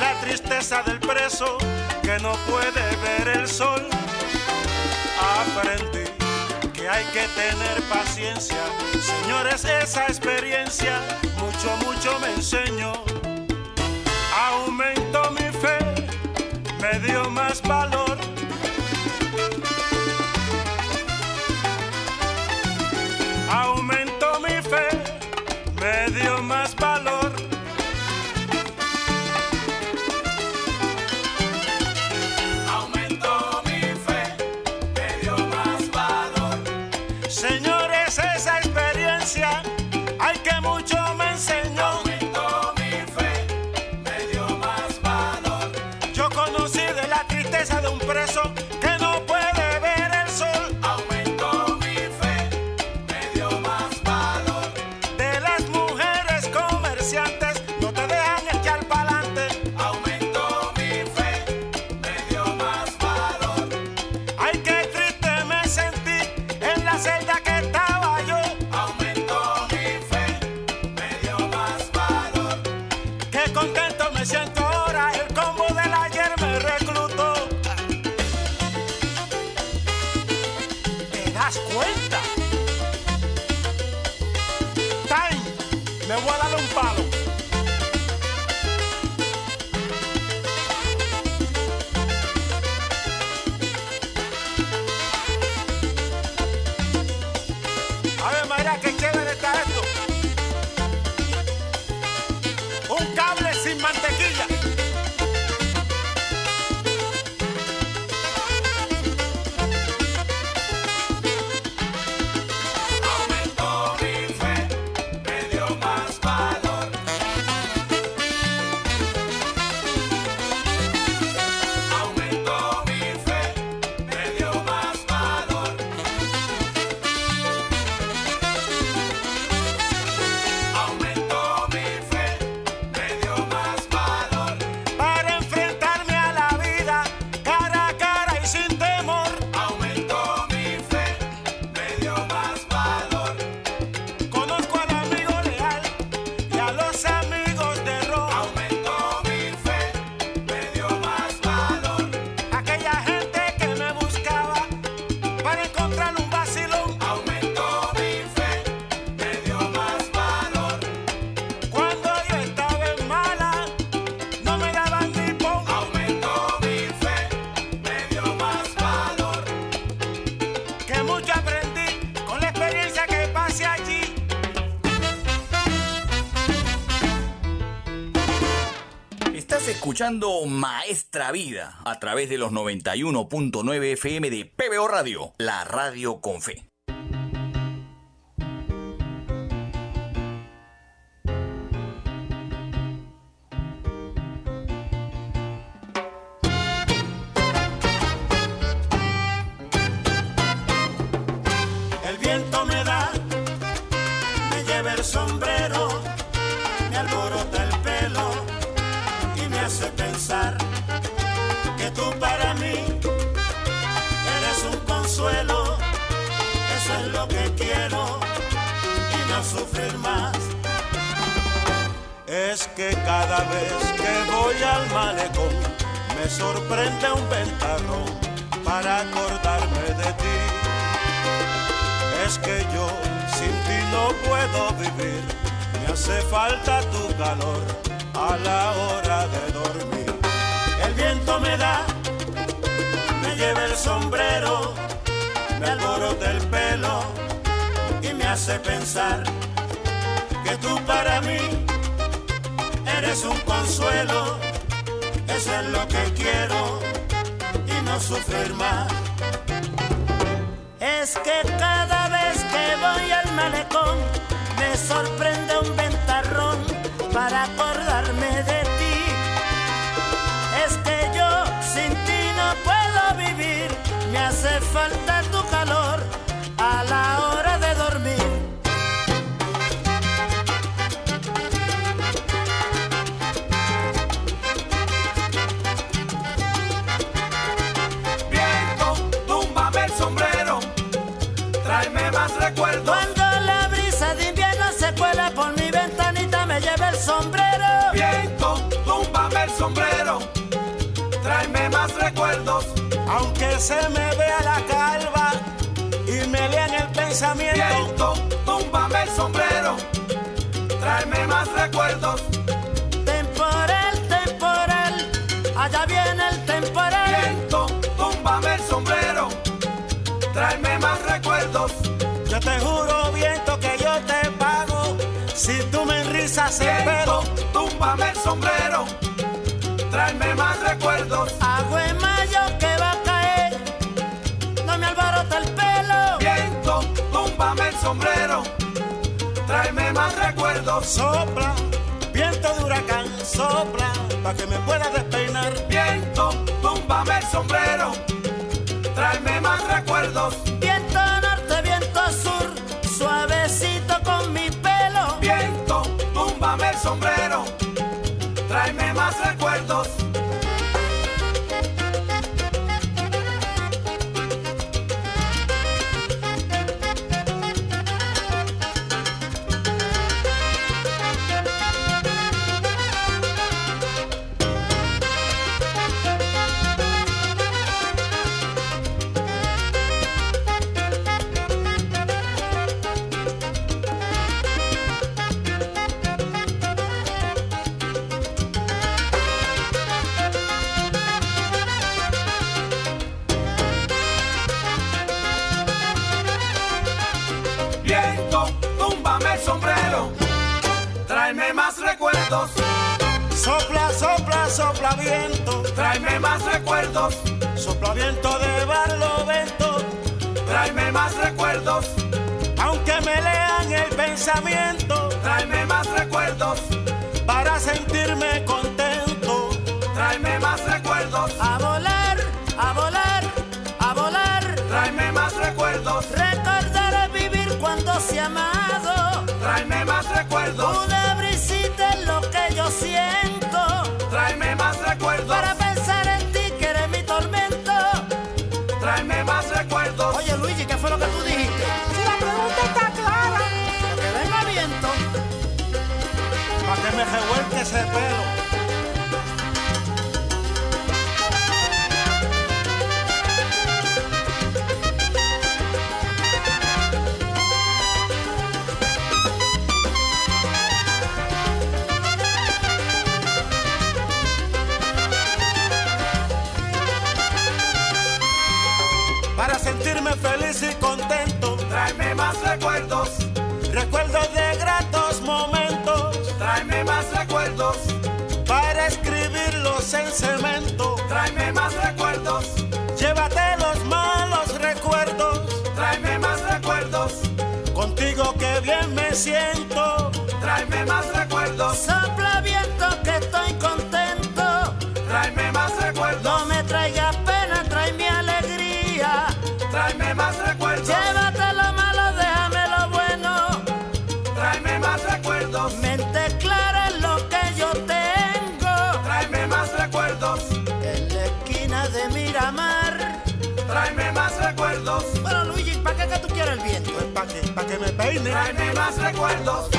la tristeza del preso que no puede ver el sol. Aprendí que hay que tener paciencia, señores, esa experiencia mucho, mucho me enseñó. Aumentó mi fe, me dio más valor. Escuchando Maestra Vida a través de los 91.9 FM de PBO Radio, la radio con fe. Cada vez que voy al malecón me sorprende un ventarrón para acordarme de ti. Es que yo sin ti no puedo vivir, me hace falta tu calor a la hora de dormir. El viento me da, me lleva el sombrero, me alborota el pelo y me hace pensar que tú para mí eres un consuelo, eso es lo que quiero y no sufrir más. Es que cada vez que voy al malecón me sorprende un ventarrón para acordarme de ti. Es que yo sin ti no puedo vivir, me hace falta tráeme más recuerdos. Aunque se me vea la calva y me lean el pensamiento. Viento, túmbame el sombrero, tráeme más recuerdos. Temporal, temporal, allá viene el temporal. Viento, túmbame el sombrero, tráeme más recuerdos. Yo te juro, viento, que yo te pago si tú me enrizas el pelo. Viento, túmbame el sombrero, tráeme más recuerdos. Agua en mayo que va a caer, no me alborota el pelo. Viento, túmbame el sombrero, tráeme más recuerdos. Sopla, viento de huracán, sopla, para que me pueda despeinar. Viento, túmbame el sombrero, tráeme más recuerdos. Viento tráeme más recuerdos, sopla viento de barlovento, tráeme más recuerdos, aunque me lean el pensamiento, tráeme más recuerdos, para sentirme contento. tráeme más recuerdos, A volar, a volar, a volar. tráeme más recuerdos, Recordar vivir cuando se ha amado. tráeme más recuerdos, Una brisita es lo que yo siento. Para sentirme feliz y contento, tráeme más recuerdos, recuerdos de gratos momentos, tráeme más recuerdos, para escribirlos en cemento. tráeme más recuerdos, Llévate los malos recuerdos, tráeme más recuerdos, contigo que bien me siento. tráeme más recuerdos, Sopla viento que estoy Para que, pa' que me peine. tráeme más recuerdos,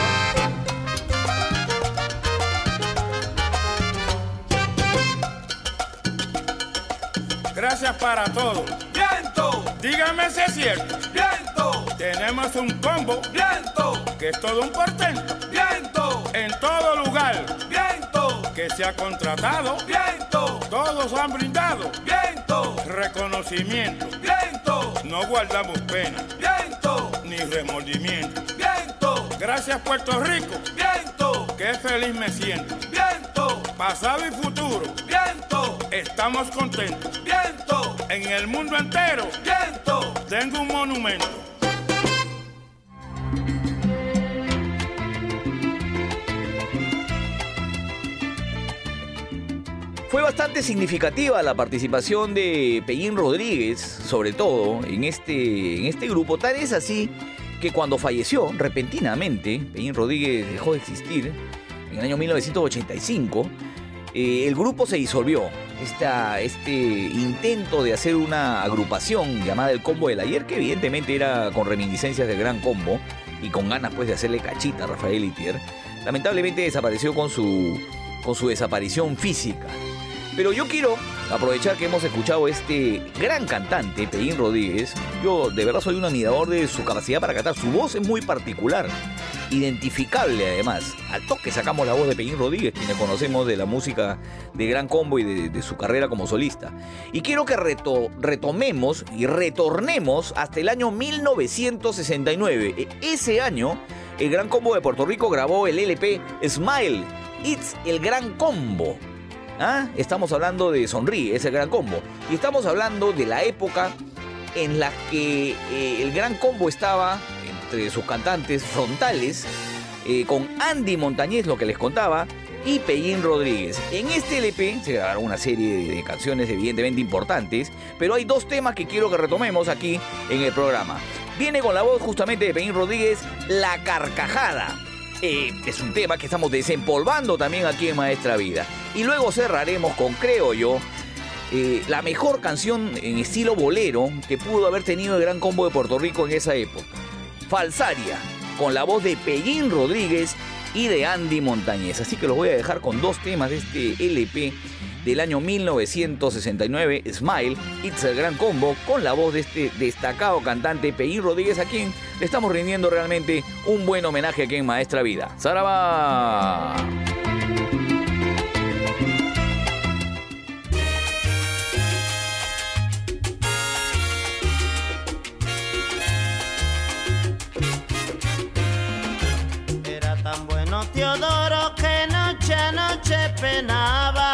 Gracias para todos. viento, Dígame si es cierto. viento, Tenemos un combo. Viento, que es todo un portento. viento, En todo lugar. Viento, que se ha contratado, viento, todos han brindado. Viento, reconocimiento. viento, No guardamos pena. Viento, ni remordimiento. viento, Gracias Puerto Rico, viento, qué feliz me siento. viento, Pasado y futuro, viento, estamos contentos. viento, En el mundo entero viento. tengo un monumento. Fue bastante significativa la participación de Pellín Rodríguez, sobre todo en este, en este grupo. Tal es así que cuando falleció repentinamente, Pellín Rodríguez dejó de existir en el año 1985, eh, el grupo se disolvió. Este intento de hacer una agrupación llamada el Combo del Ayer, que evidentemente era con reminiscencias del Gran Combo y con ganas pues de hacerle cachita a Rafael Itier, lamentablemente desapareció con su, con su desaparición física. Pero yo quiero aprovechar que hemos escuchado este gran cantante, Pellín Rodríguez. Yo de verdad soy un admirador de su capacidad para cantar. Su voz es muy particular, identificable además. Al toque sacamos la voz de Pellín Rodríguez, quienes conocemos de la música de Gran Combo y de, su carrera como solista. Y quiero que reto- retomemos y retornemos hasta el año 1969. E- Ese año, el Gran Combo de Puerto Rico grabó el LP Smile. It's el Gran Combo. ¿Ah? Estamos hablando de Sonríe, ese gran combo. Y estamos hablando de la época en la que eh, el gran combo estaba entre sus cantantes frontales, eh, con Andy Montañez, lo que les contaba, y Pellín Rodríguez. En este LP se grabaron una serie de, canciones evidentemente importantes, pero hay dos temas que quiero que retomemos aquí en el programa. Viene con la voz justamente de Pellín Rodríguez, La Carcajada. Eh, es un tema que estamos desempolvando también aquí en Maestra Vida. Y luego cerraremos con, creo yo, eh, la mejor canción en estilo bolero que pudo haber tenido el Gran Combo de Puerto Rico en esa época. Falsaria, con la voz de Pellín Rodríguez y de Andy Montañez. Así que los voy a dejar con dos temas de este LP del año 1969, Smile, It's el Gran Combo, con la voz de este destacado cantante Pellín Rodríguez, a quien le estamos rindiendo realmente un buen homenaje aquí en Maestra Vida. ¡Saraba! Era tan bueno Teodoro que noche noche penaba.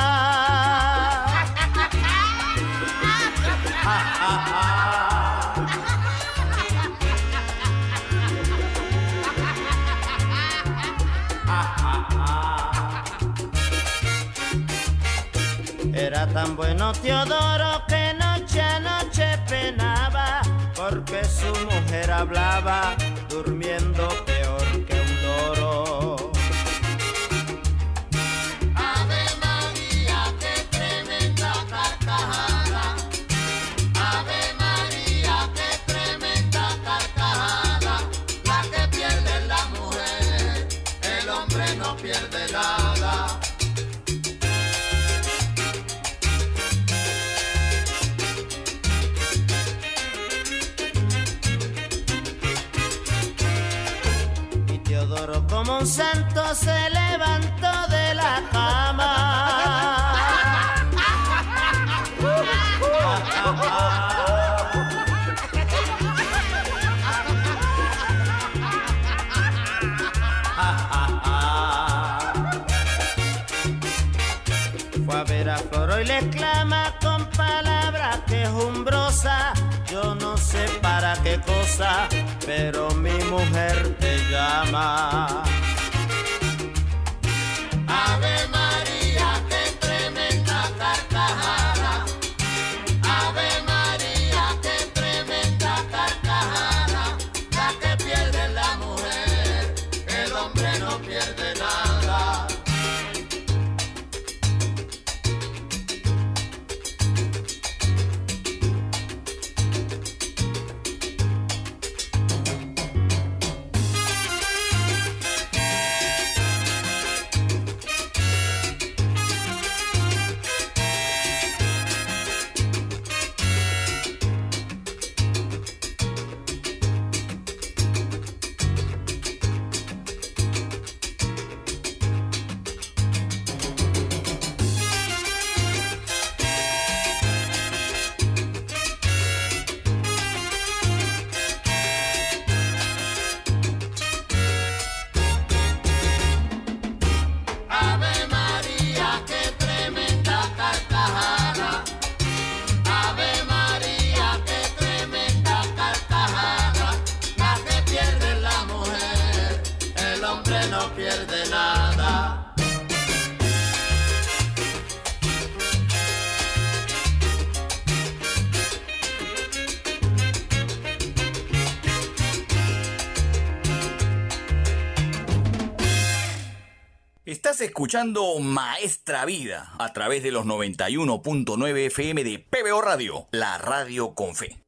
Era tan bueno Teodoro que noche a noche penaba porque su mujer hablaba durmiendo se levantó de la cama. Fue a ver a Floro y le exclama con palabras quejumbrosa. Yo no sé para qué cosa, pero mi mujer te llama. Escuchando Maestra Vida a través de los 91.9 FM de PBO Radio, la radio con fe.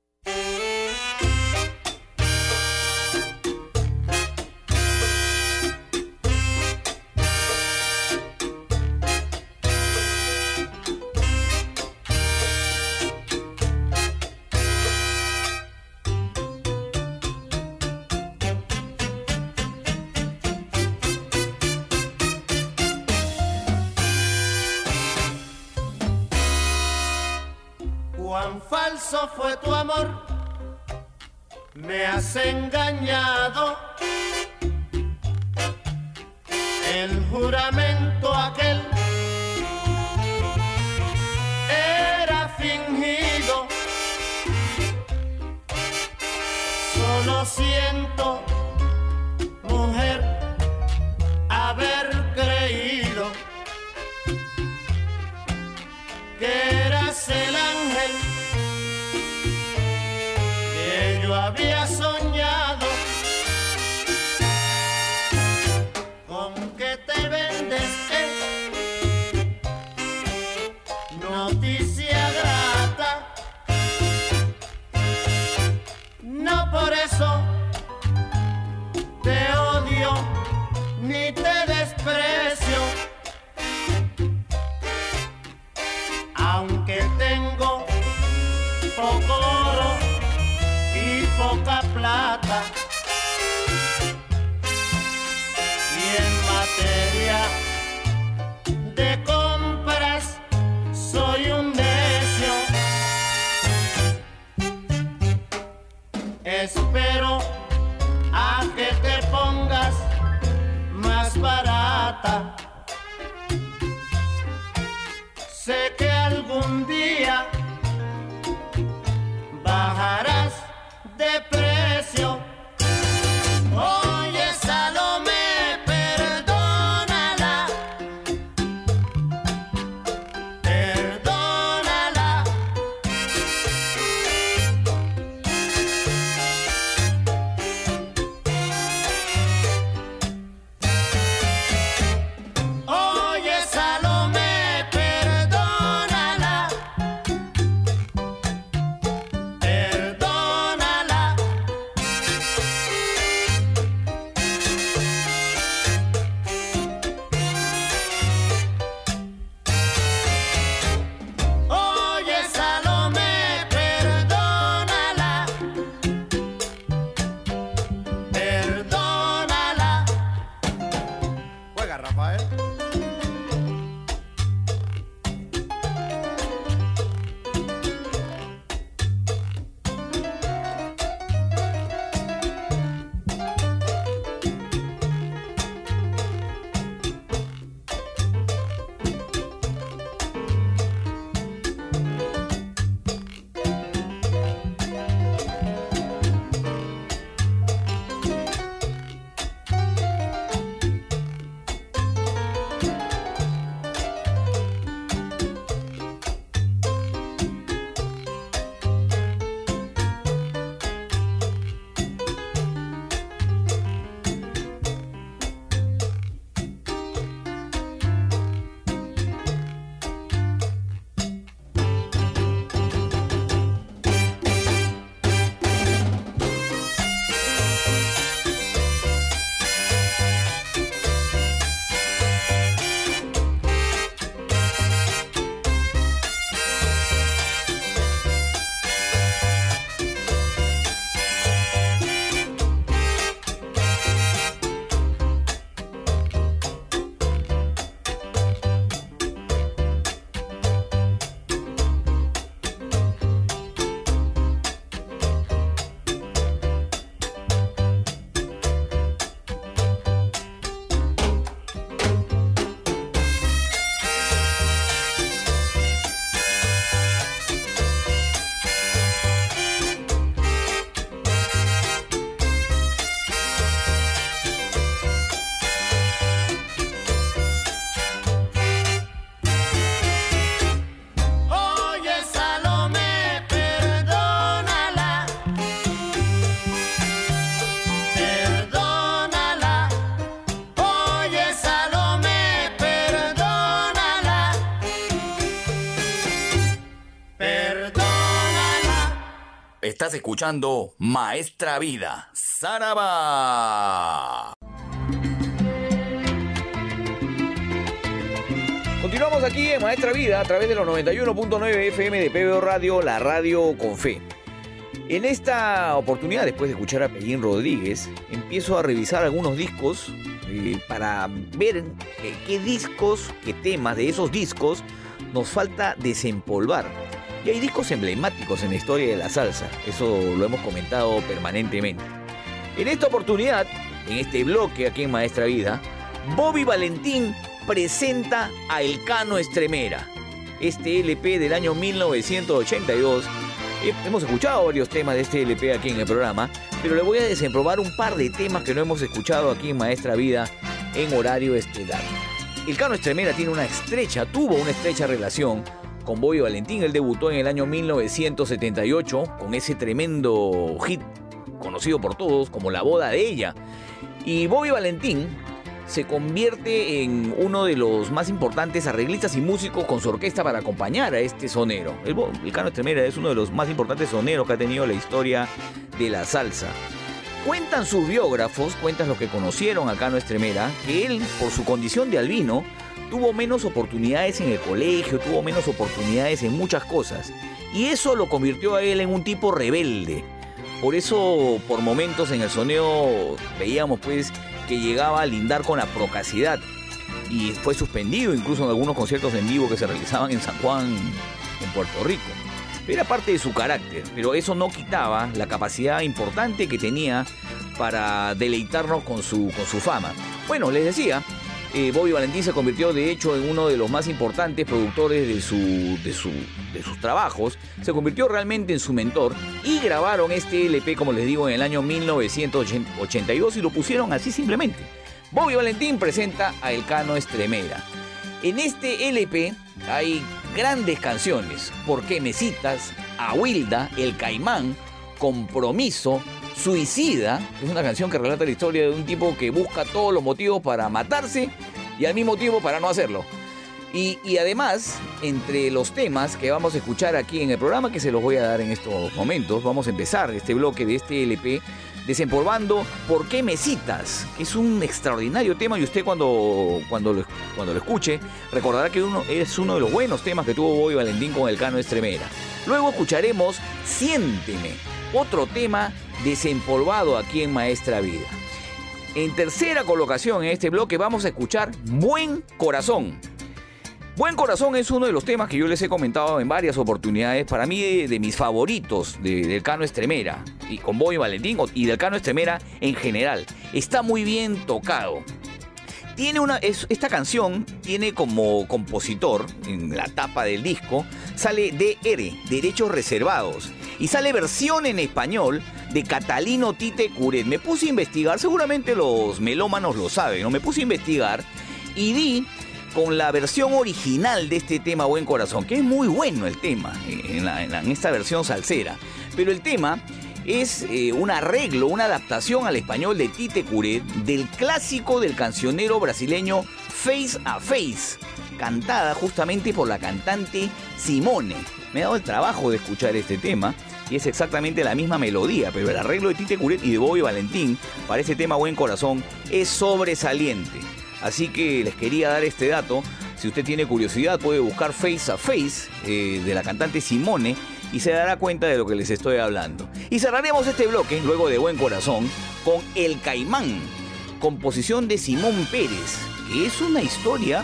Estás escuchando Maestra Vida, Saraba. Continuamos aquí en Maestra Vida a través de los 91.9 FM de PBO Radio, la radio con fe. En esta oportunidad, después de escuchar a Pellín Rodríguez, empiezo a revisar algunos discos eh, para ver qué discos, qué temas de esos discos nos falta desempolvar. Y hay discos emblemáticos en la historia de la salsa, eso lo hemos comentado permanentemente. En esta oportunidad, en este bloque aquí en Maestra Vida, Bobby Valentín presenta a Elcano Estremera. Este LP del año 1982. Eh, Hemos escuchado varios temas de este LP aquí en el programa, pero le voy a desemprobar un par de temas que no hemos escuchado aquí en Maestra Vida en horario estelar. Elcano Estremera tiene una estrecha, tuvo una estrecha relación con Bobby Valentín. Él debutó en el año 1978 con ese tremendo hit conocido por todos como La boda de ella. Y Bobby Valentín se convierte en uno de los más importantes arreglistas y músicos con su orquesta para acompañar a este sonero. El, Cano Estremera es uno de los más importantes soneros que ha tenido la historia de la salsa. Cuentan sus biógrafos, cuentan los que conocieron a Cano Estremera, que él, por su condición de albino, tuvo menos oportunidades en el colegio, tuvo menos oportunidades en muchas cosas. Y eso lo convirtió a él en un tipo rebelde. Por eso, por momentos en el soneo, veíamos pues que llegaba a lindar con la procacidad. Y fue suspendido incluso en algunos conciertos en vivo que se realizaban en San Juan, en Puerto Rico. Era parte de su carácter, pero eso no quitaba la capacidad importante que tenía para deleitarnos con su, con su fama. Bueno, les decía, eh, Bobby Valentín se convirtió de hecho en uno de los más importantes productores de, de, su, de sus trabajos, se convirtió realmente en su mentor y grabaron este LP, como les digo, en el año 1982 y lo pusieron así simplemente. Bobby Valentín presenta a El Cano Estremera. En este LP hay grandes canciones, ¿Por qué me citas? Ahuilda, El Caimán, Compromiso, Suicida, es una canción que relata la historia de un tipo que busca todos los motivos para matarse y al mismo tiempo para no hacerlo. Y, y, además, entre los temas que vamos a escuchar aquí en el programa, que se los voy a dar en estos momentos, vamos a empezar este bloque de este LP desempolvando ¿Por qué me citas? Que es un extraordinario tema y usted cuando, cuando, lo, cuando lo escuche recordará que uno, es uno de los buenos temas que tuvo Bobby Valentín con el Cano Estremera. Luego escucharemos Siénteme, otro tema desempolvado aquí en Maestra Vida. En tercera colocación en este bloque vamos a escuchar Buen Corazón. Buen Corazón es uno de los temas que yo les he comentado en varias oportunidades, para mí de, de mis favoritos de, del Cano Estremera, y con Bobby Valentín y del Cano Estremera en general. Está muy bien tocado. Tiene una, es, esta canción tiene como compositor, en la tapa del disco, sale DR, Derechos Reservados, y sale versión en español de Catalino Tite Curet. Me puse a investigar, seguramente los melómanos lo saben, ¿no? Me puse a investigar y di con la versión original de este tema Buen Corazón, que es muy bueno el tema, la, en esta versión salsera. Pero el tema es eh, un arreglo, una adaptación al español de Tite Curet del clásico del cancionero brasileño Face a Face, cantada justamente por la cantante Simone. Me he dado el trabajo de escuchar este tema y es exactamente la misma melodía, pero el arreglo de Tite Curet y de Bobby Valentín para este tema Buen Corazón es sobresaliente. Así que les quería dar este dato. Si usted tiene curiosidad, puede buscar Face a Face eh, de la cantante Simone y se dará cuenta de lo que les estoy hablando. Y cerraremos este bloque, luego de Buen Corazón, con El Caimán, composición de Simón Pérez, que es una historia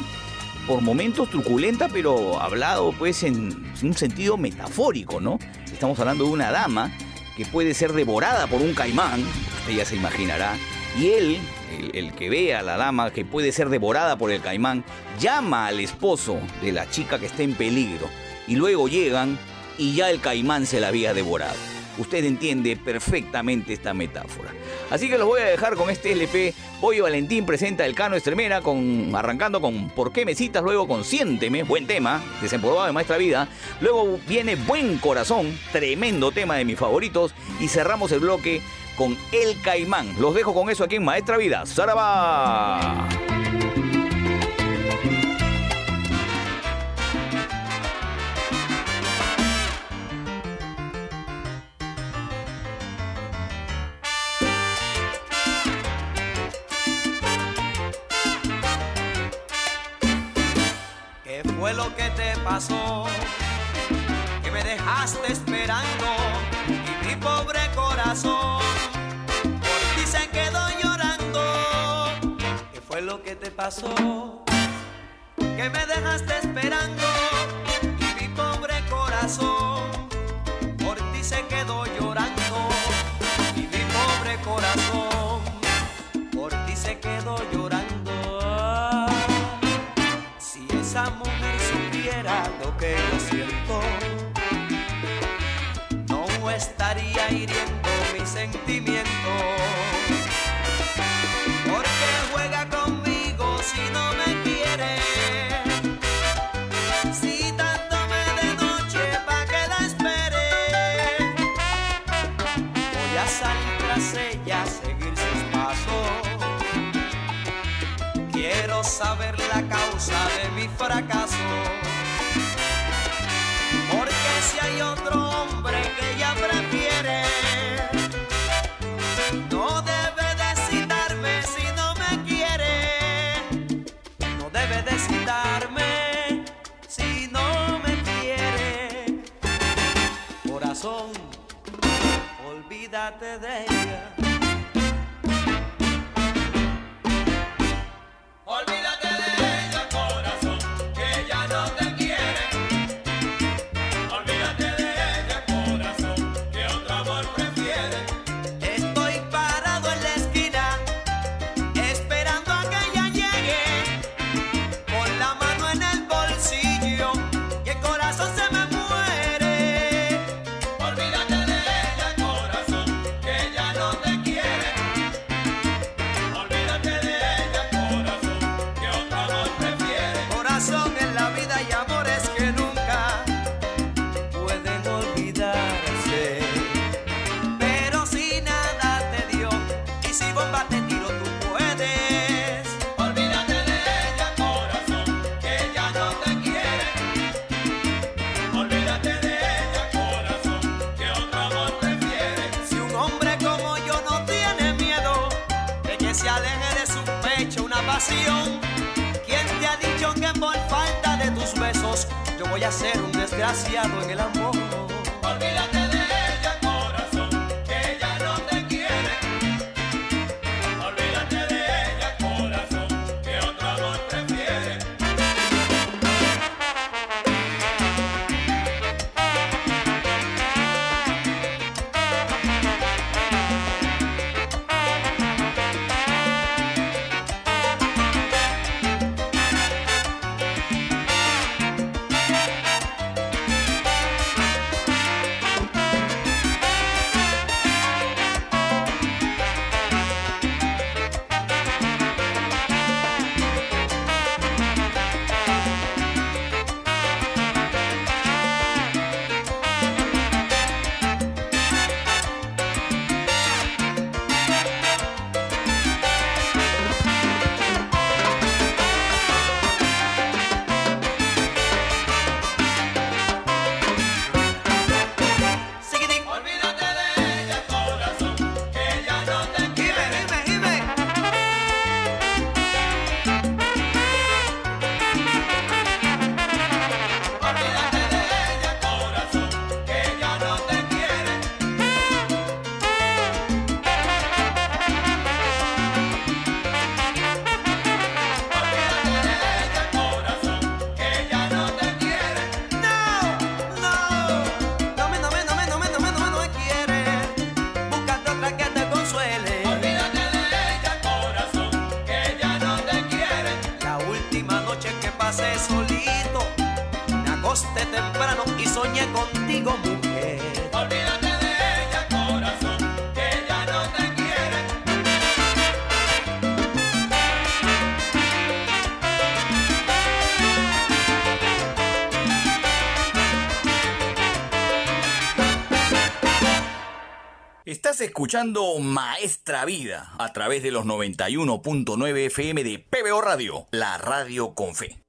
por momentos truculenta, pero hablado pues en un sentido metafórico, ¿no? Estamos hablando de una dama que puede ser devorada por un caimán, usted ya se imaginará, y él, el, el, que ve a la dama que puede ser devorada por el caimán, llama al esposo de la chica que está en peligro. Y luego llegan y ya el caimán se la había devorado. Usted entiende perfectamente esta metáfora. Así que los voy a dejar con este LP. Hoy Valentín presenta el Cano Estremera, con, arrancando con ¿Por qué me citas? Luego con Siénteme, buen tema, desempolvado de Maestra Vida. Luego viene Buen Corazón, tremendo tema de mis favoritos. Y cerramos el bloque con El Caimán. Los dejo con eso aquí en Maestra Vida. ¡Saraba! Fue lo que te pasó? Que me dejaste esperando y mi pobre corazón por ti se quedó llorando. ¿Qué fue lo que te pasó? Que me dejaste esperando y mi pobre corazón por ti se quedó llorando. Y mi pobre corazón por ti se quedó llorando. Si esa mujer ಕಾತದಯ ¿Quién te ha dicho que por falta de tus besos yo voy a ser un desgraciado en el amor? escuchando Maestra Vida a través de los 91.9 FM de PBO Radio, la radio con fe.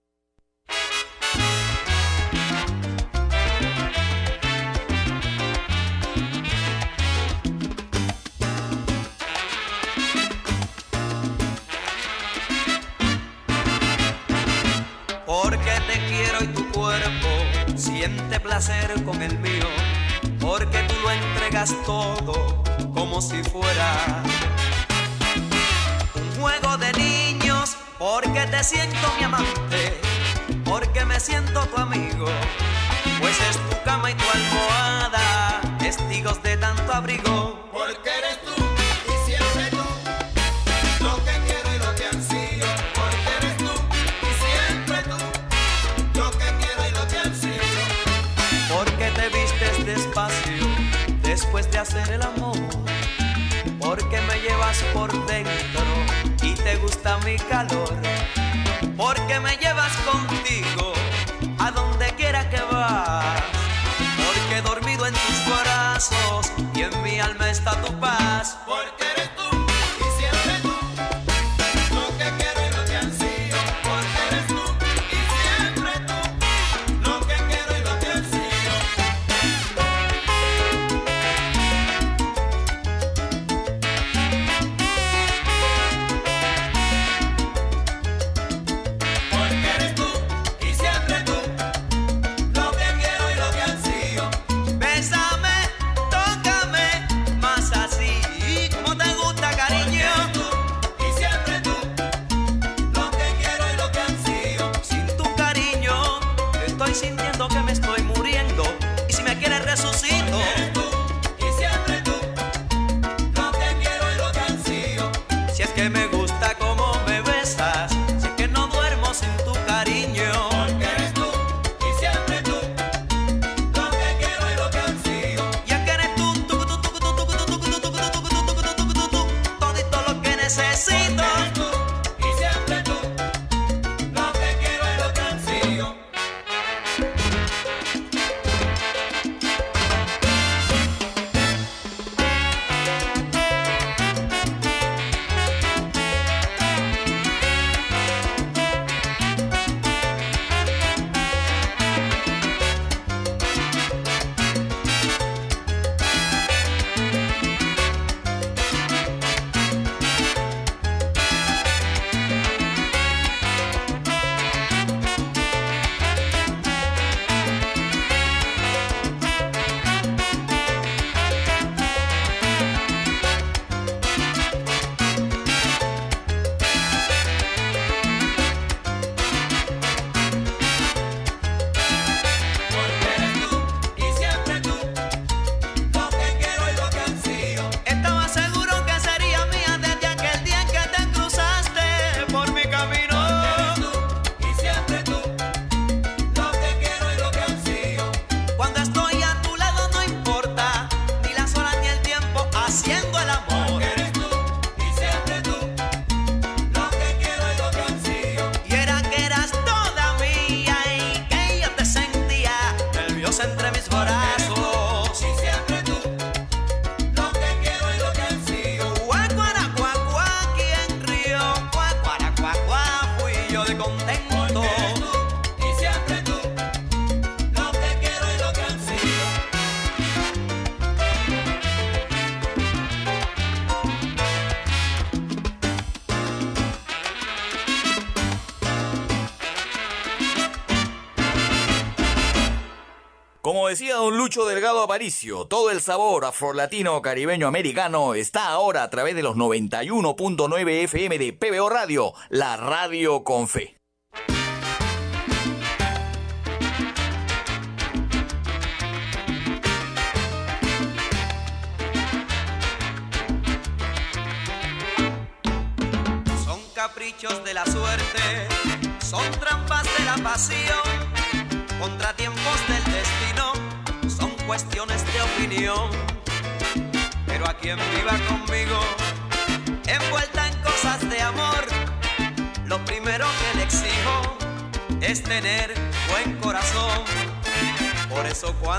Aparicio, todo el sabor afrolatino caribeño americano está ahora a través de los 91.9 FM de PBO Radio, la radio con fe.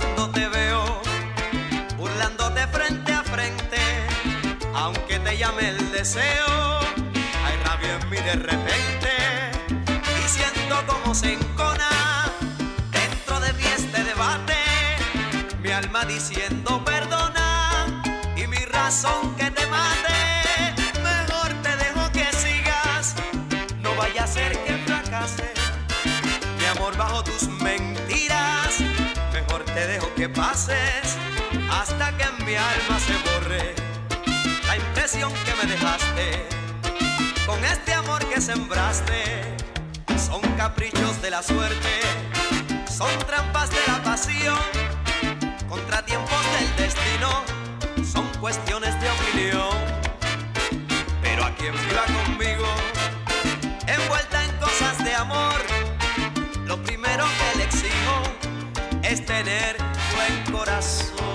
cuando te veo burlándote frente a frente, aunque te llame el deseo. te dejo que pases hasta que en mi alma se borre la impresión que me dejaste con este amor que sembraste. Son caprichos de la suerte, son trampas de la pasión, contratiempos del destino, son cuestiones tener buen corazón.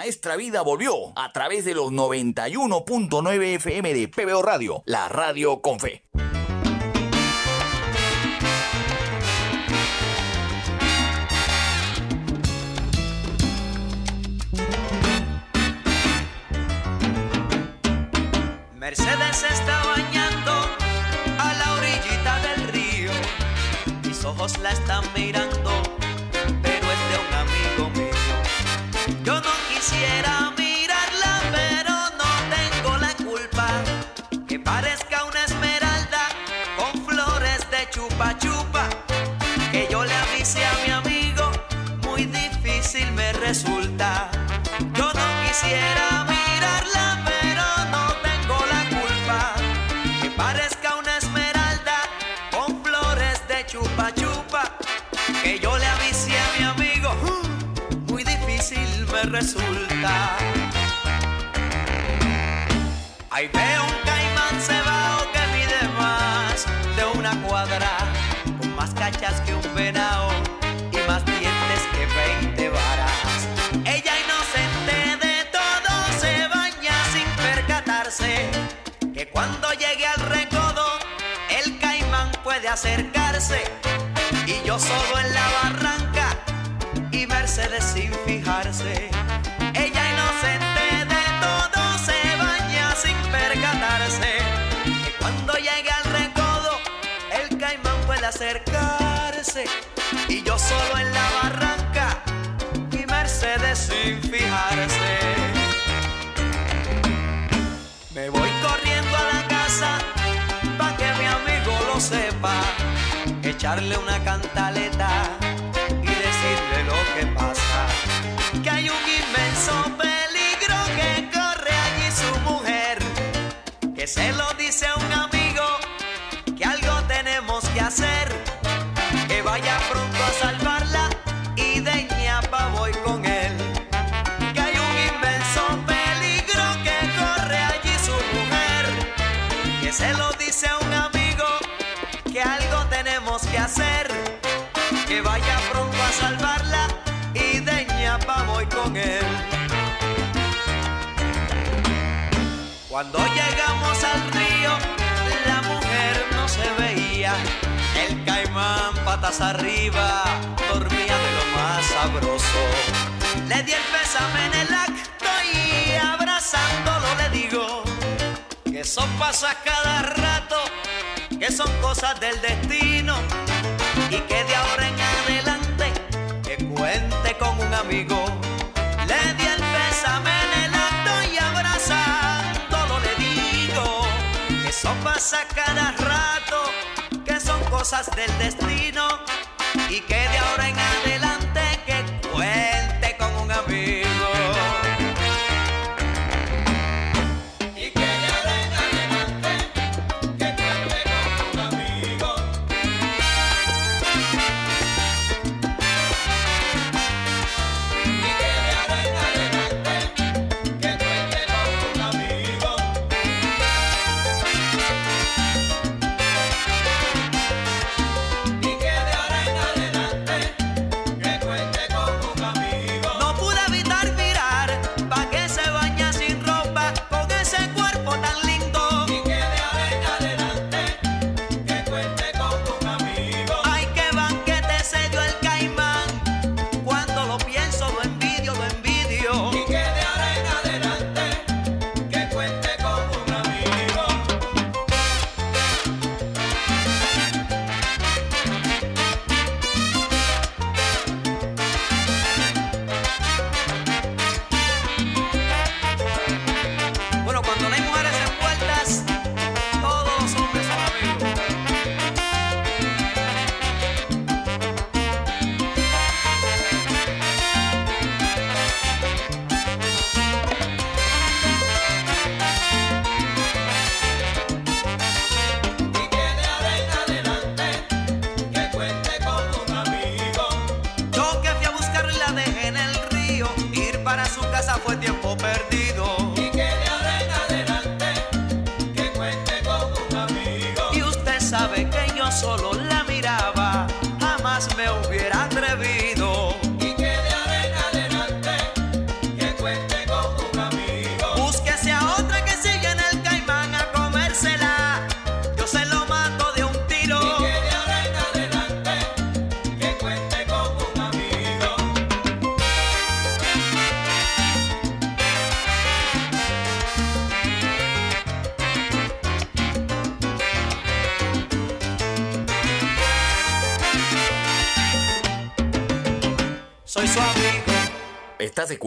Maestra Vida volvió a través de los 91.9 FM de PBO Radio, la radio con fe.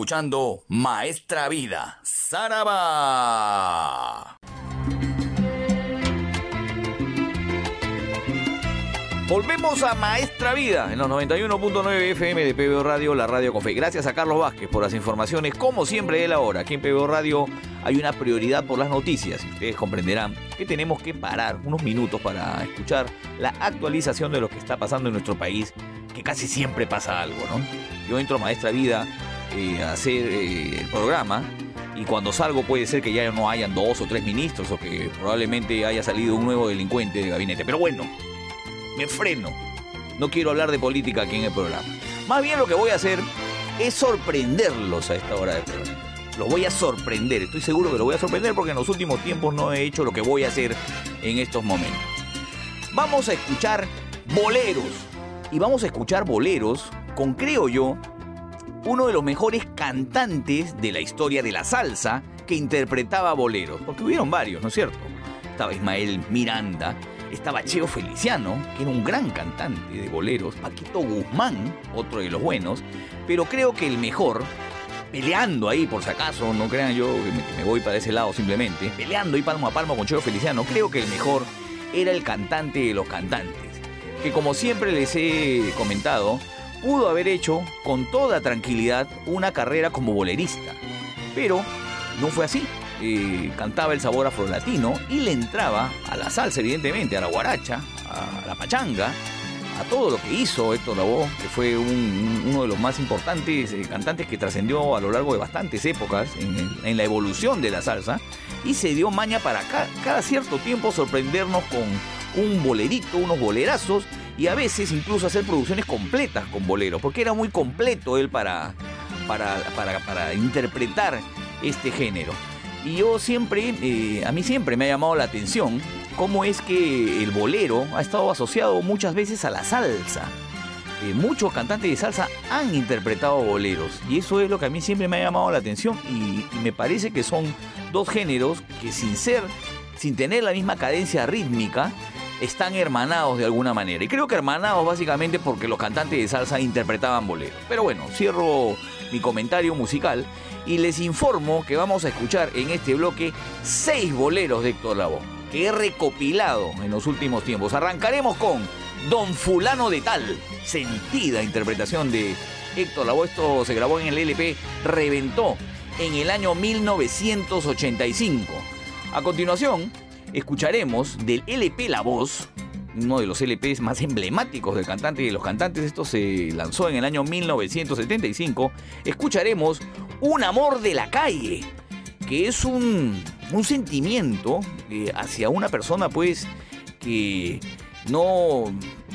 Escuchando Maestra Vida, Saraba. Volvemos a Maestra Vida en los 91.9 FM de PBO Radio, la radio con fe. Gracias a Carlos Vázquez por las informaciones, como siempre de la hora. Aquí en PBO Radio hay una prioridad por las noticias ustedes comprenderán que tenemos que parar unos minutos para escuchar la actualización de lo que está pasando en nuestro país, que casi siempre pasa algo, ¿no? Yo entro a Maestra Vida hacer eh, el programa y cuando salgo puede ser que ya no hayan dos o tres ministros o que probablemente haya salido un nuevo delincuente de gabinete. Pero bueno, me freno. No quiero hablar de política aquí en el programa. Más bien lo que voy a hacer es sorprenderlos a esta hora del programa. Los voy a sorprender. Estoy seguro que los voy a sorprender porque en los últimos tiempos no he hecho lo que voy a hacer en estos momentos. Vamos a escuchar boleros. Y vamos a escuchar boleros con, creo yo, uno de los mejores cantantes de la historia de la salsa que interpretaba boleros. Porque hubieron varios, ¿no es cierto? Estaba Ismael Miranda, estaba Cheo Feliciano, que era un gran cantante de boleros, Paquito Guzmán, otro de los buenos, pero creo que el mejor, peleando ahí por si acaso, no crean yo que me, voy para ese lado simplemente, peleando ahí palmo a palmo con Cheo Feliciano, creo que el mejor era el cantante de los cantantes, que como siempre les he comentado, pudo haber hecho con toda tranquilidad una carrera como bolerista, pero no fue así. Eh, cantaba el sabor afrolatino y le entraba a la salsa, evidentemente, a la guaracha, a la pachanga, a todo lo que hizo Héctor Lavoe, que fue un- un- uno de los más importantes eh, cantantes que trascendió a lo largo de bastantes épocas en, la evolución de la salsa, y se dio maña para ca- cada cierto tiempo sorprendernos con un bolerito, unos bolerazos, y a veces incluso hacer producciones completas con boleros, porque era muy completo él para, para, para, interpretar este género. Y yo siempre, eh, a mí siempre me ha llamado la atención cómo es que el bolero ha estado asociado muchas veces a la salsa. Eh, muchos cantantes de salsa han interpretado boleros y eso es lo que a mí siempre me ha llamado la atención y, y me parece que son dos géneros que sin ser, sin tener la misma cadencia rítmica, están hermanados de alguna manera. Y creo que hermanados básicamente porque los cantantes de salsa interpretaban boleros. Pero bueno, cierro mi comentario musical y les informo que vamos a escuchar en este bloque seis boleros de Héctor Lavoe que he recopilado en los últimos tiempos. Arrancaremos con Don Fulano de Tal, sentida interpretación de Héctor Lavoe. Esto se grabó en el LP Reventó en el año 1985. A continuación, escucharemos del LP La Voz, uno de los LPs más emblemáticos del cantante y de los cantantes. Esto se lanzó en el año 1975. Escucharemos Un amor de la calle, que es un, un sentimiento eh, hacia una persona, pues, que no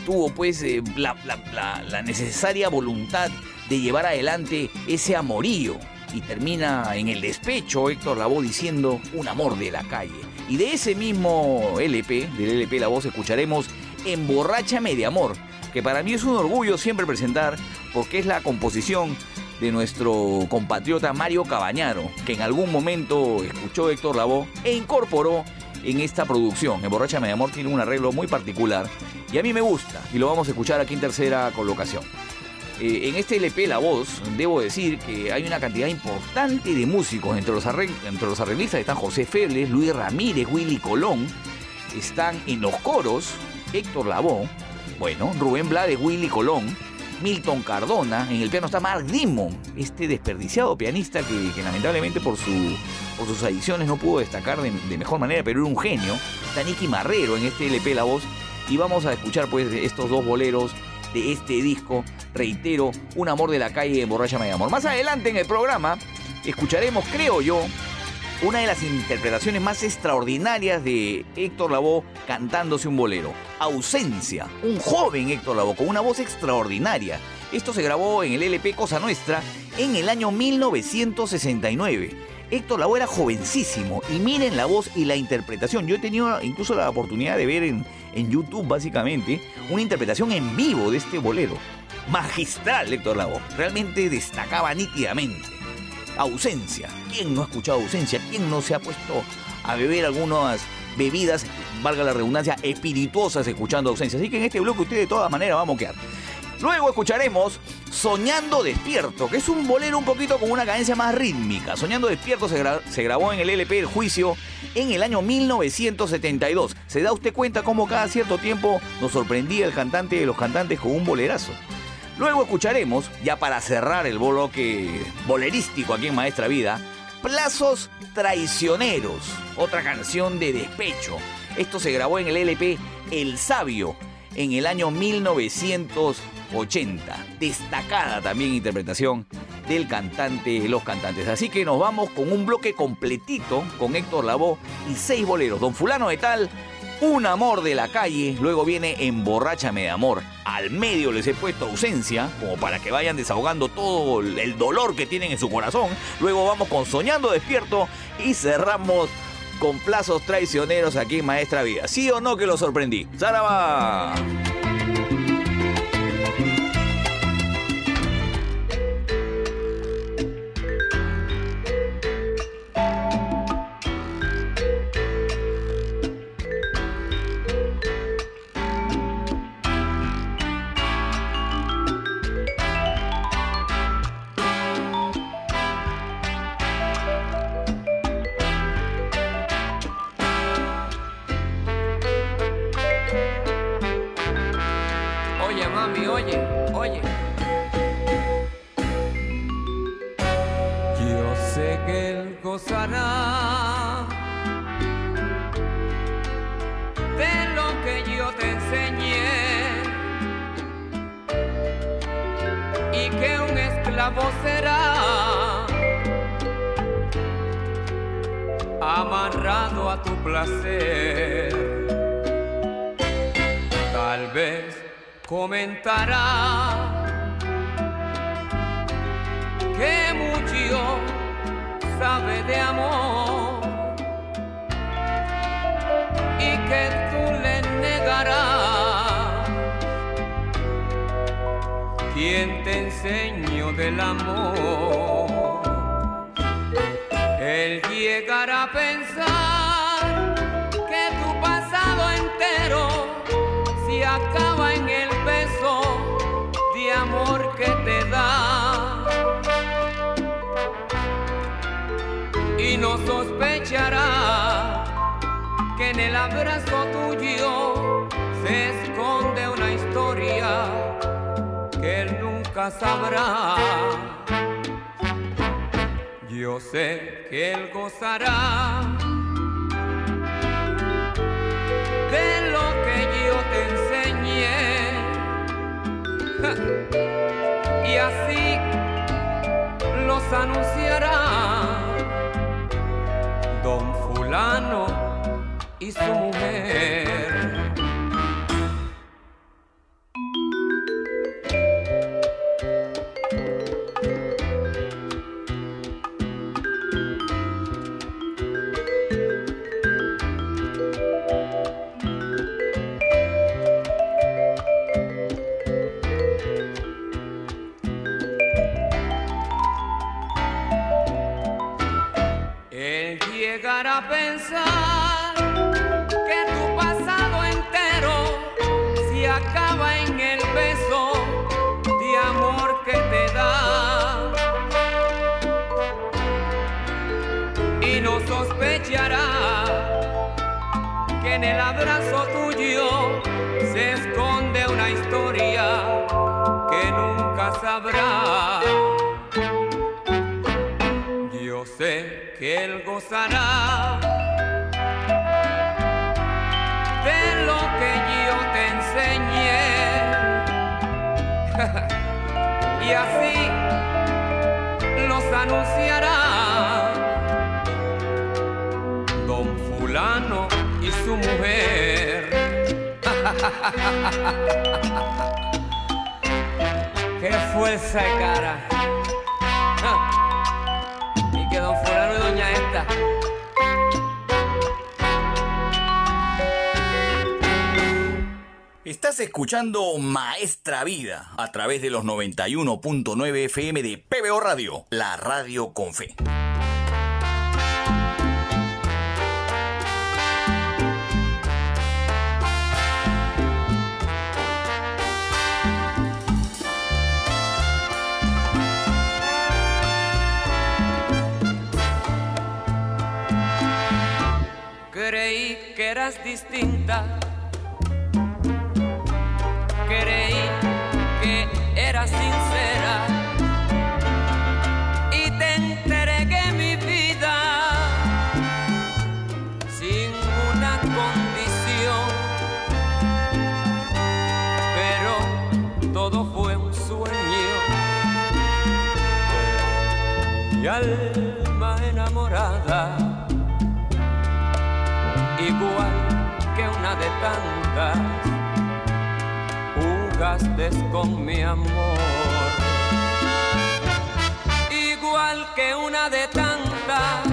tuvo, pues, eh, la, la- la- necesaria voluntad de llevar adelante ese amorío. Y termina en el despecho Héctor Lavoe diciendo un amor de la calle. Y de ese mismo LP, del LP La Voz, escucharemos Emborráchame de Amor, que para mí es un orgullo siempre presentar porque es la composición de nuestro compatriota Mario Cabañaro, que en algún momento escuchó Héctor Lavoe e incorporó en esta producción. Emborráchame de Amor tiene un arreglo muy particular y a mí me gusta y lo vamos a escuchar aquí en tercera colocación. Eh, en este LP La Voz, debo decir que hay una cantidad importante de músicos. Entre los, entre los arreglistas están José Febles, Luis Ramírez, Willy Colón. Están en los coros Héctor Lavoe, bueno, Rubén Blades, Willy Colón, Milton Cardona. En el piano está Mark Dimon, este desperdiciado pianista que, lamentablemente por, su, por sus adiciones no pudo destacar de, de mejor manera, pero era un genio. Está Nicky Marrero en este LP La Voz. Y vamos a escuchar pues estos dos boleros de este disco. Reitero, Un amor de la calle, Borráchame de Amor. Más adelante en el programa escucharemos, creo yo, una de las interpretaciones más extraordinarias de Héctor Lavoe cantándose un bolero. Ausencia, un joven Héctor Lavoe con una voz extraordinaria. Esto se grabó en el LP Cosa Nuestra en el año 1969. Héctor Lavoe era jovencísimo y miren la voz y la interpretación. Yo he tenido incluso la oportunidad de ver en, en YouTube básicamente una interpretación en vivo de este bolero. Magistral Héctor Lavoe, realmente destacaba nítidamente ausencia. ¿Quién no ha escuchado ausencia? ¿Quién no se ha puesto a beber algunas bebidas, valga la redundancia, espirituosas escuchando ausencia? Así que en este bloque usted de todas maneras va a moquear. Luego escucharemos Soñando Despierto, que es un bolero un poquito con una cadencia más rítmica. Soñando Despierto se, gra- se grabó en el LP El Juicio en el año 1972. ¿Se da usted cuenta cómo cada cierto tiempo nos sorprendía el cantante de los cantantes con un bolerazo? Luego escucharemos, ya para cerrar el bloque bolerístico aquí en Maestra Vida, Plazos Traicioneros, otra canción de despecho. Esto se grabó en el LP El Sabio en el año 1980. Destacada también interpretación del cantante, los cantantes. Así que nos vamos con un bloque completito con Héctor Lavoe y seis boleros. Don Fulano de Tal, Un amor de la calle, luego viene Emborráchame de amor. Al medio les he puesto ausencia, como para que vayan desahogando todo el dolor que tienen en su corazón. Luego vamos con Soñando Despierto y cerramos con plazos traicioneros aquí en Maestra Vida. ¿Sí o no que lo sorprendí? ¡Zaraba! De lo que yo te enseñé. (laughs) Y así los anunciará don fulano y su mujer. Así los anunciará don fulano y su mujer. (laughs) ¡Qué fuerza de cara! Estás escuchando Maestra Vida a través de los 91.9 FM de PBO Radio, la radio con fe. Creí que eras distinta Creí que eras sincera. Y te entregué mi vida sin una condición. Pero todo fue un sueño. Jugaste con mi amor. Igual que una de tantas,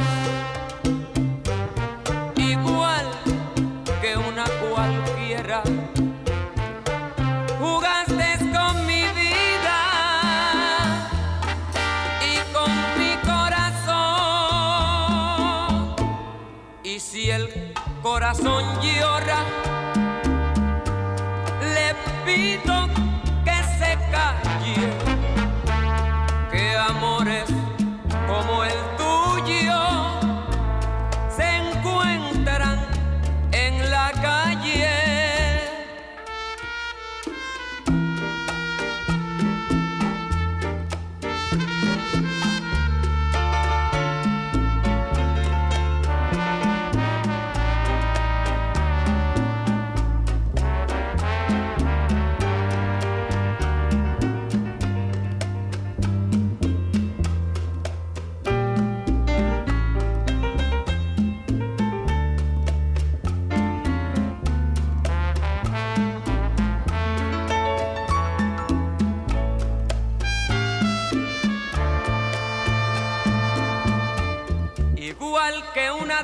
igual que una cualquiera, jugaste con mi vida y con mi corazón llora, le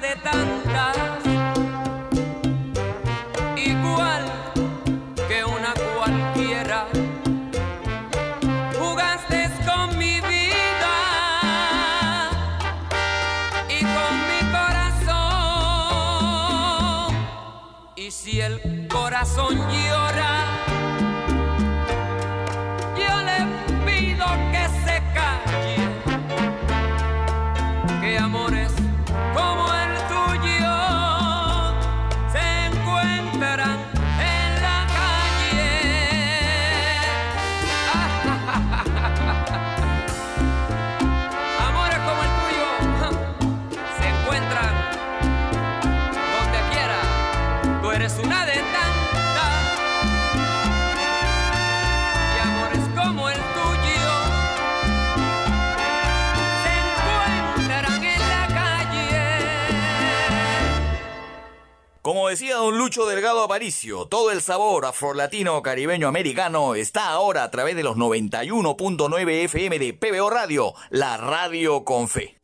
de tantas, igual que una cualquiera. Jugaste con mi vida y con mi corazón. Y si el corazón llora, decía don Lucho Delgado Aparicio, todo el sabor afrolatino caribeño americano está ahora a través de los 91.9 FM de PBO Radio, la radio con fe.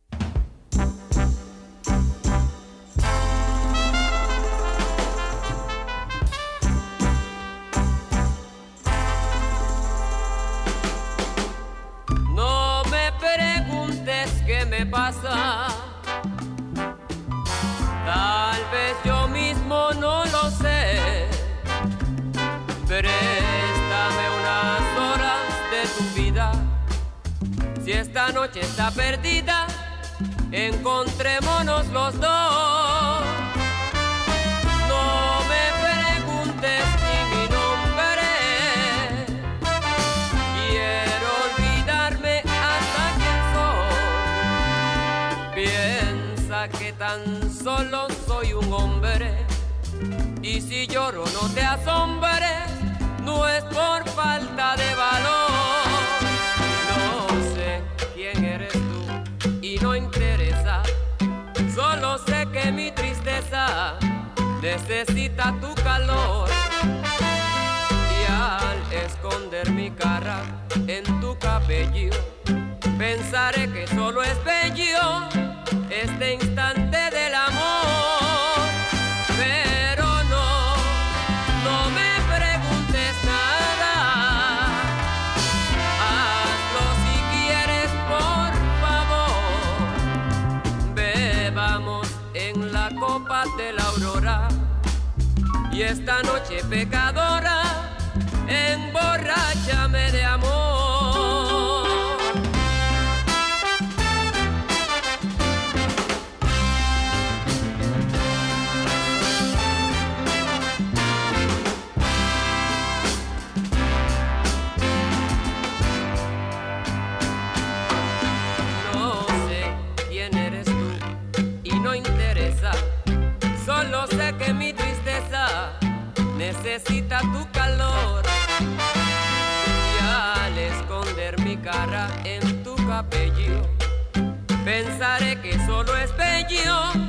Noche está perdida, encontrémonos los dos. No me preguntes ni mi nombre. Quiero olvidarme hasta quién soy. Piensa que tan solo soy un hombre. Y si lloro no te asombres, no es por falta de valor. Necesita tu calor. Y al esconder mi cara en tu cabello, pensaré que solo es bello este instante esta noche pecadora, necesita tu calor. Y al esconder mi cara en tu cabello, pensaré que solo es bello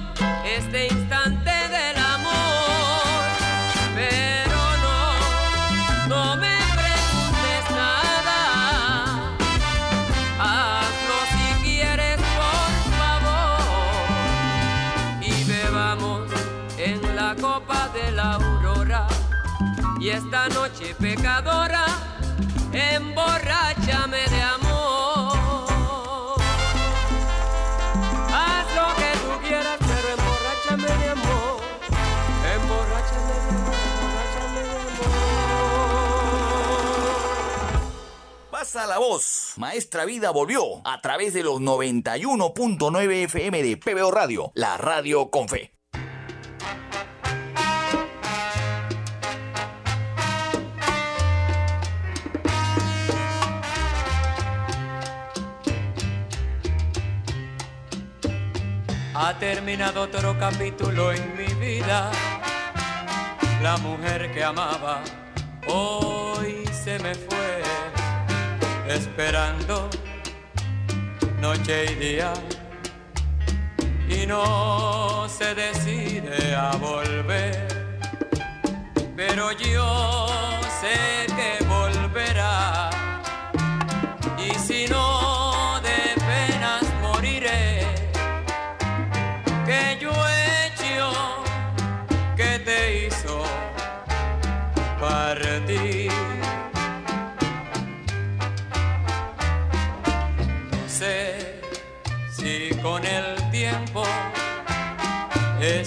Pasa la voz. Maestra Vida volvió a través de los 91.9 FM de PBO Radio, la radio con fe. Ha terminado otro capítulo en mi vida. La mujer que amaba hoy se me fue, esperando noche y día. Y no se decide a volver. Pero yo sé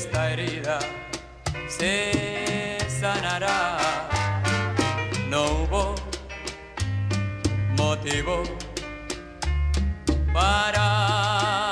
esta herida se sanará. No hubo motivo para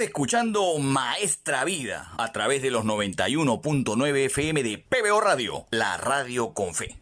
Escuchando Maestra Vida a través de los 91.9 FM de PBO Radio, la radio con fe.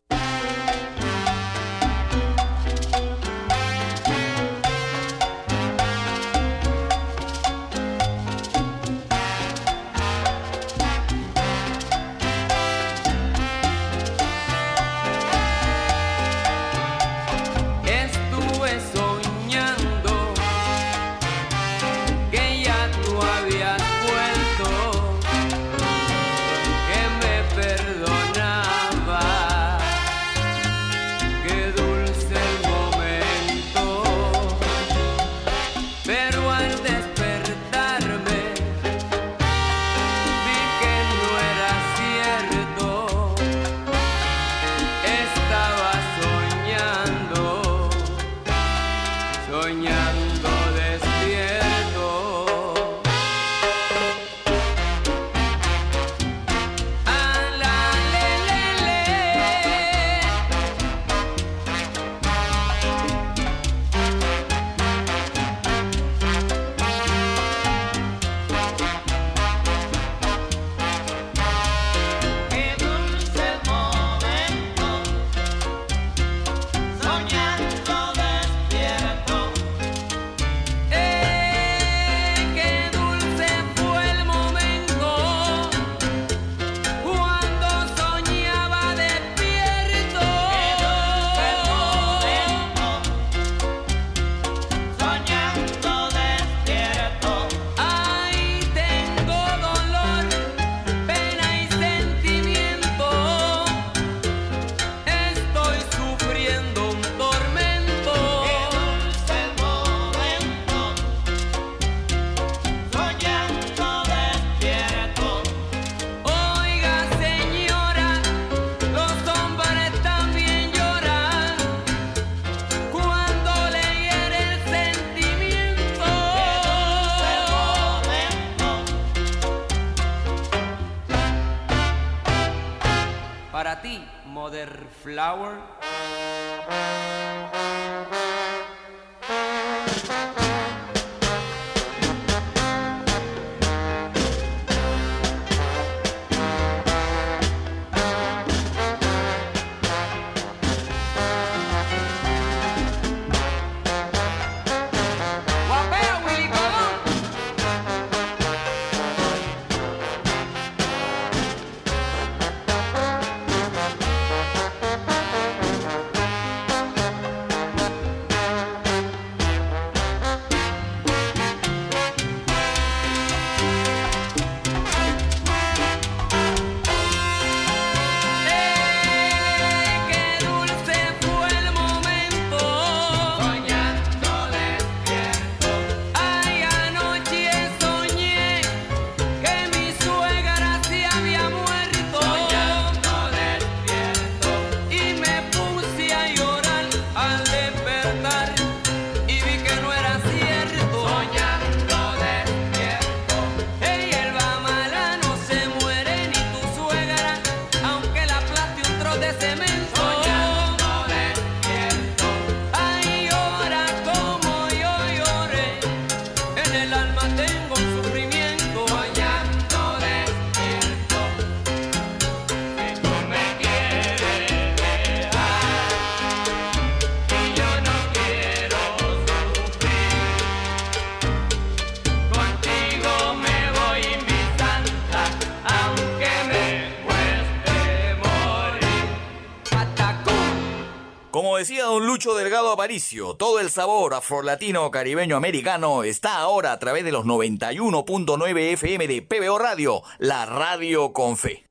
Don Lucho Delgado Aparicio, todo el sabor afrolatino caribeño americano está ahora a través de los 91.9 FM de PBO Radio, la radio con fe.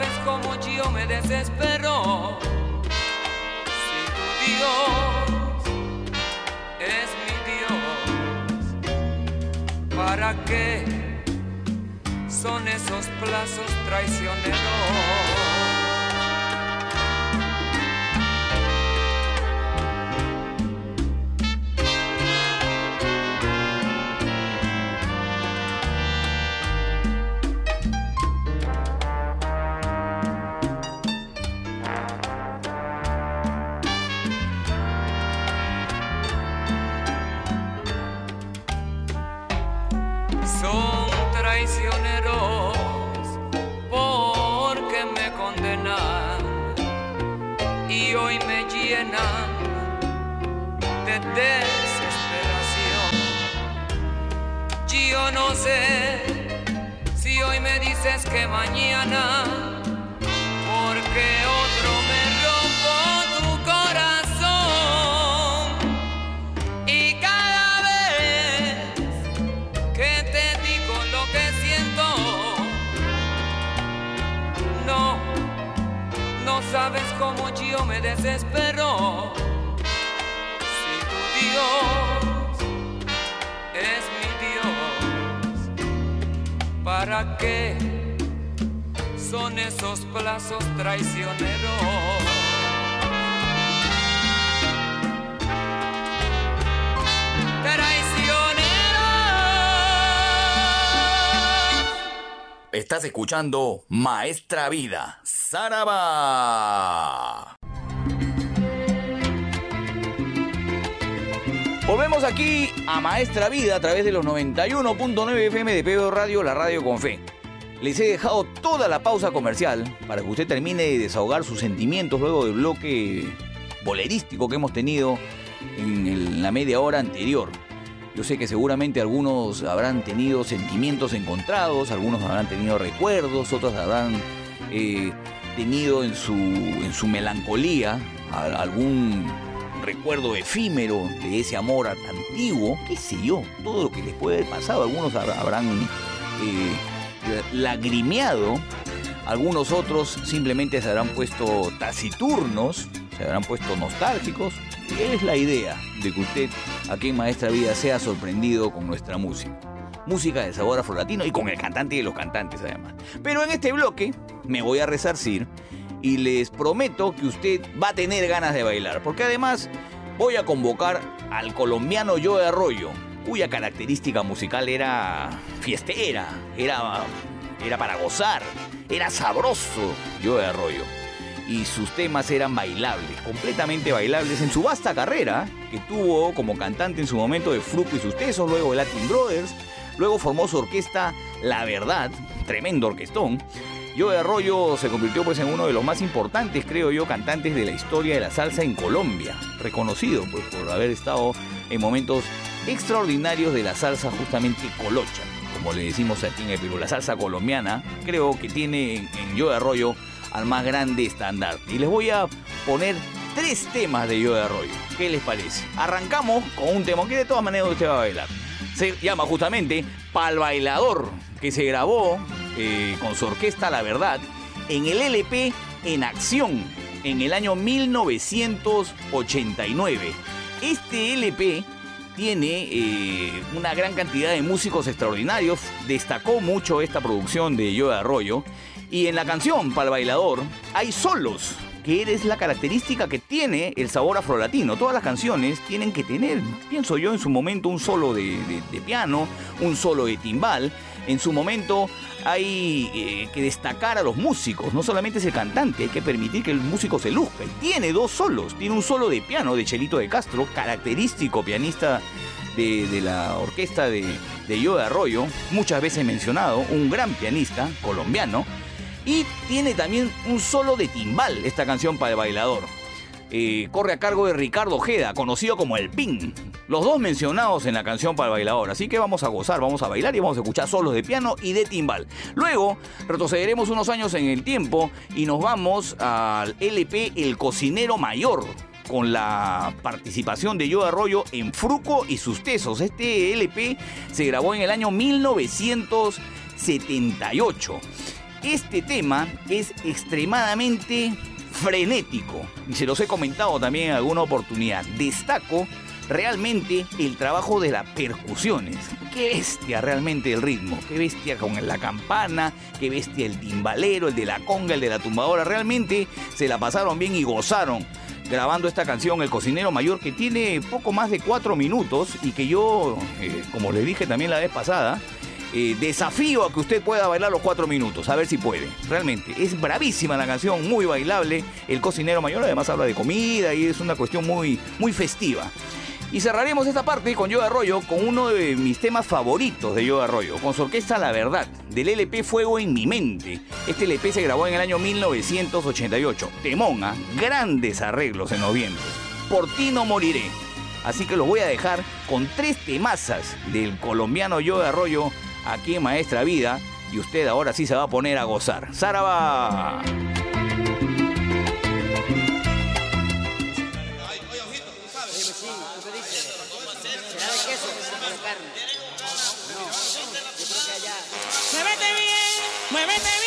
Sabes cómo yo me desespero. Si tu Dios es mi Dios, ¿para qué son esos plazos traicioneros? Escuchando Maestra Vida, Saraba. Volvemos aquí a Maestra Vida a través de los 91.9 FM de PBO Radio, la radio con fe. Les he dejado toda la pausa comercial para que usted termine de desahogar sus sentimientos luego del bloque bolerístico que hemos tenido en la media hora anterior. Yo sé que seguramente algunos habrán tenido sentimientos encontrados, algunos habrán tenido recuerdos, otros habrán eh, tenido en su, en su melancolía algún recuerdo efímero de ese amor antiguo, qué sé yo, todo lo que les puede haber pasado. Algunos habrá- habrán eh, lagrimeado, algunos otros simplemente se habrán puesto taciturnos, se habrán puesto nostálgicos. Y es la idea de que usted aquí en Maestra Vida sea sorprendido con nuestra música. Música de sabor afrolatino y con el cantante de los cantantes además. Pero en este bloque me voy a resarcir y les prometo que usted va a tener ganas de bailar. Porque además voy a convocar al colombiano Joe Arroyo, cuya característica musical era fiestera, era, era para gozar. Era sabroso Joe Arroyo. Y sus temas eran bailables, completamente bailables en su vasta carrera, que tuvo como cantante en su momento de Fruco y sus tesos, luego de Latin Brothers, luego formó su orquesta La Verdad, tremendo orquestón. Joe Arroyo se convirtió pues en uno de los más importantes, creo yo, cantantes de la historia de la salsa en Colombia, reconocido pues por haber estado en momentos extraordinarios de la salsa justamente colocha, como le decimos aquí en el Perú, la salsa colombiana, creo que tiene en, en Joe Arroyo al más grande estandarte. Y les voy a poner tres temas de Joe Arroyo. ¿Qué les parece? Arrancamos con un tema que de todas maneras usted va a bailar. Se llama justamente Pal Bailador, que se grabó eh, con su orquesta La Verdad en el LP En Acción en el año 1989. Este LP tiene eh, una gran cantidad de músicos extraordinarios. Destacó mucho esta producción de Joe Arroyo. Y en la canción Pal Bailador hay solos, que es la característica que tiene el sabor afrolatino. Todas las canciones tienen que tener, pienso yo, en su momento un solo de, de- de piano, un solo de timbal. En su momento hay eh, que destacar a los músicos, no solamente es el cantante, hay que permitir que el músico se luzca. Y tiene dos solos, tiene un solo de piano de Chelito de Castro, característico pianista de, de la orquesta de, de Joe Arroyo, muchas veces mencionado, un gran pianista colombiano. Y tiene también un solo de timbal, esta canción para el bailador. Eh, corre a cargo de Ricardo Ojeda, conocido como el Pin. Los dos mencionados en la canción para el bailador. Así que vamos a gozar, vamos a bailar y vamos a escuchar solos de piano y de timbal. Luego retrocederemos unos años en el tiempo y nos vamos al LP El Cocinero Mayor. Con la participación de Joe Arroyo en Fruco y sus tesos. Este LP se grabó en el año 1978. Este tema es extremadamente frenético y se los he comentado también en alguna oportunidad. Destaco realmente el trabajo de las percusiones. Qué bestia realmente el ritmo, qué bestia con la campana, qué bestia el timbalero, el de la conga, el de la tumbadora. Realmente se la pasaron bien y gozaron grabando esta canción El Cocinero Mayor que tiene poco más de cuatro minutos y que yo, eh, como les dije también la vez pasada, eh, desafío a que usted pueda bailar los cuatro minutos, a ver si puede. Realmente, es bravísima la canción, muy bailable. El cocinero mayor además habla de comida y es una cuestión muy, muy festiva. Y cerraremos esta parte con Yo Arroyo con uno de mis temas favoritos de Yo Arroyo, con su orquesta La Verdad, del LP Fuego en mi mente. Este LP se grabó en el año 1988. Temona, grandes arreglos en noviembre. Por ti no moriré. Así que los voy a dejar con tres temazas del colombiano Yo Arroyo aquí en Maestra Vida. Y usted ahora sí se va a poner a gozar. ¡Zaraba! Muévete bien, muévete bien,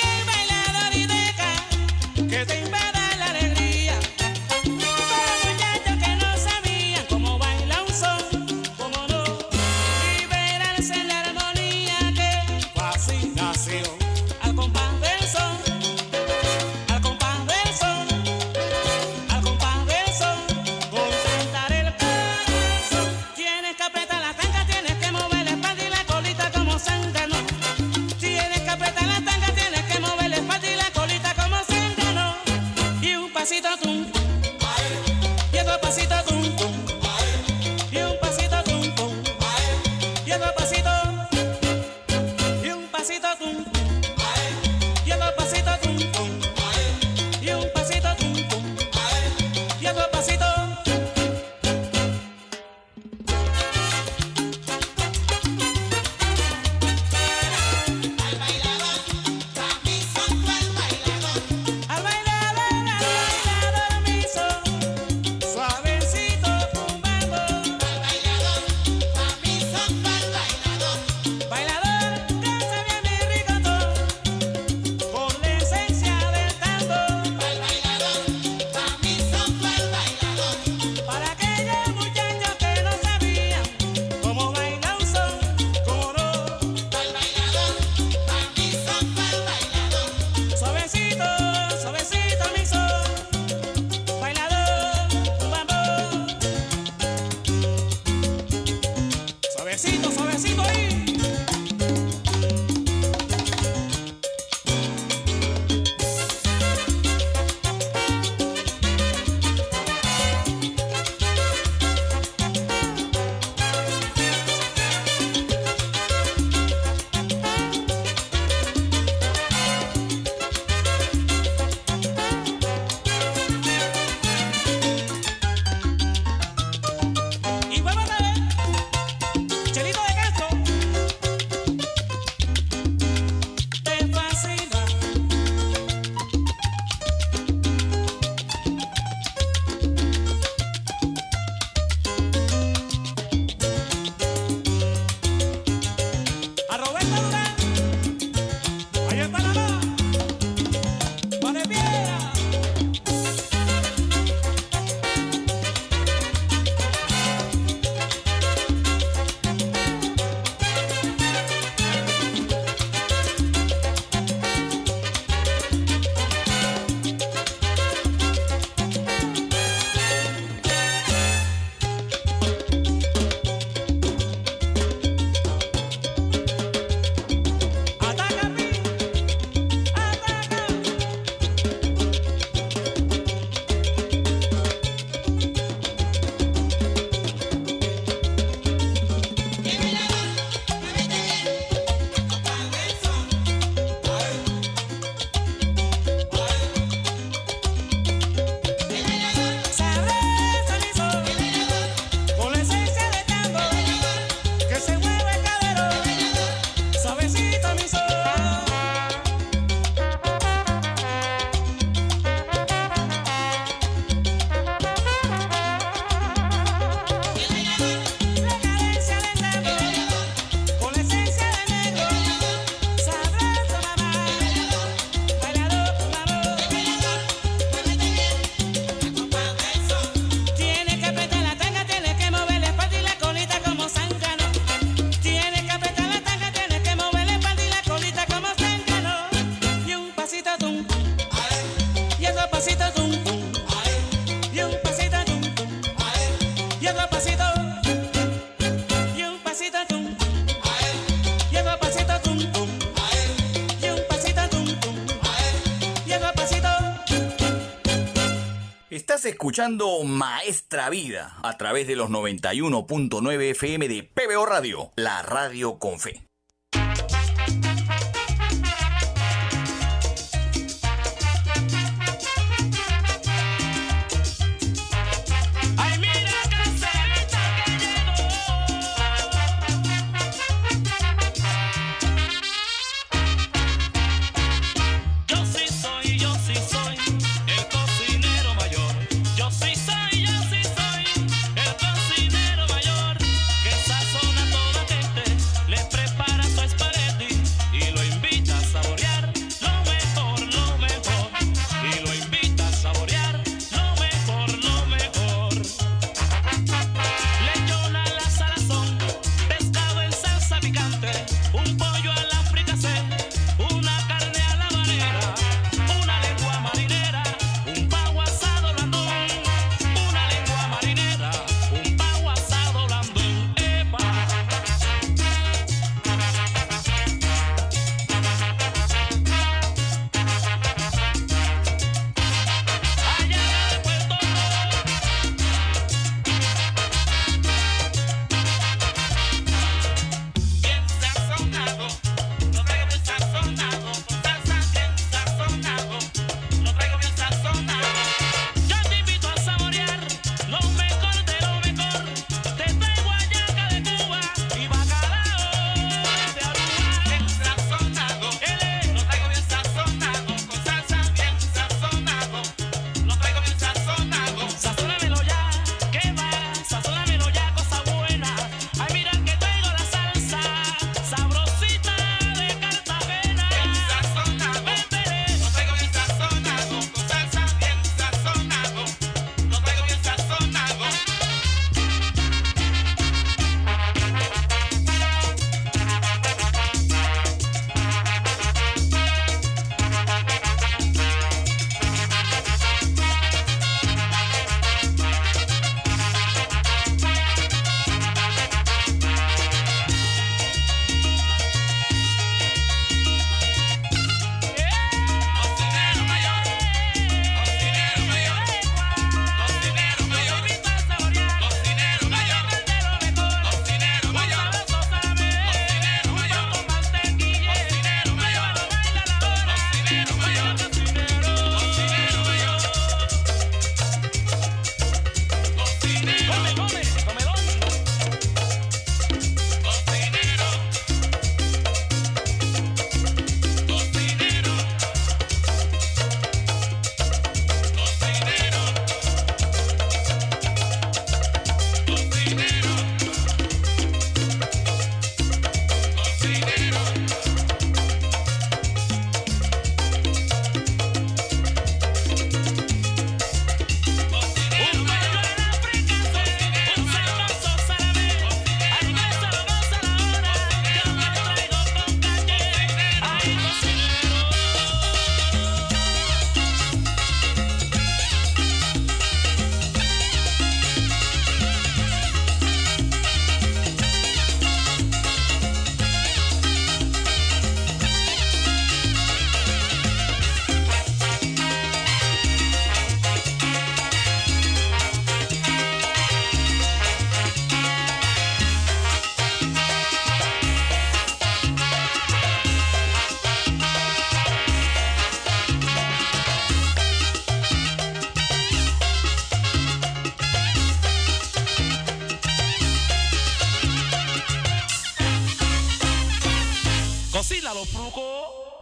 escuchando Maestra Vida a través de los 91.9 FM de PBO Radio, la radio con fe.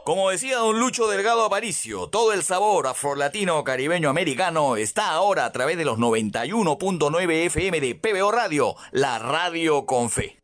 Como decía don Lucho Delgado Aparicio, todo el sabor afrolatino caribeño americano está ahora a través de los 91.9 FM de PBO Radio, la radio con fe.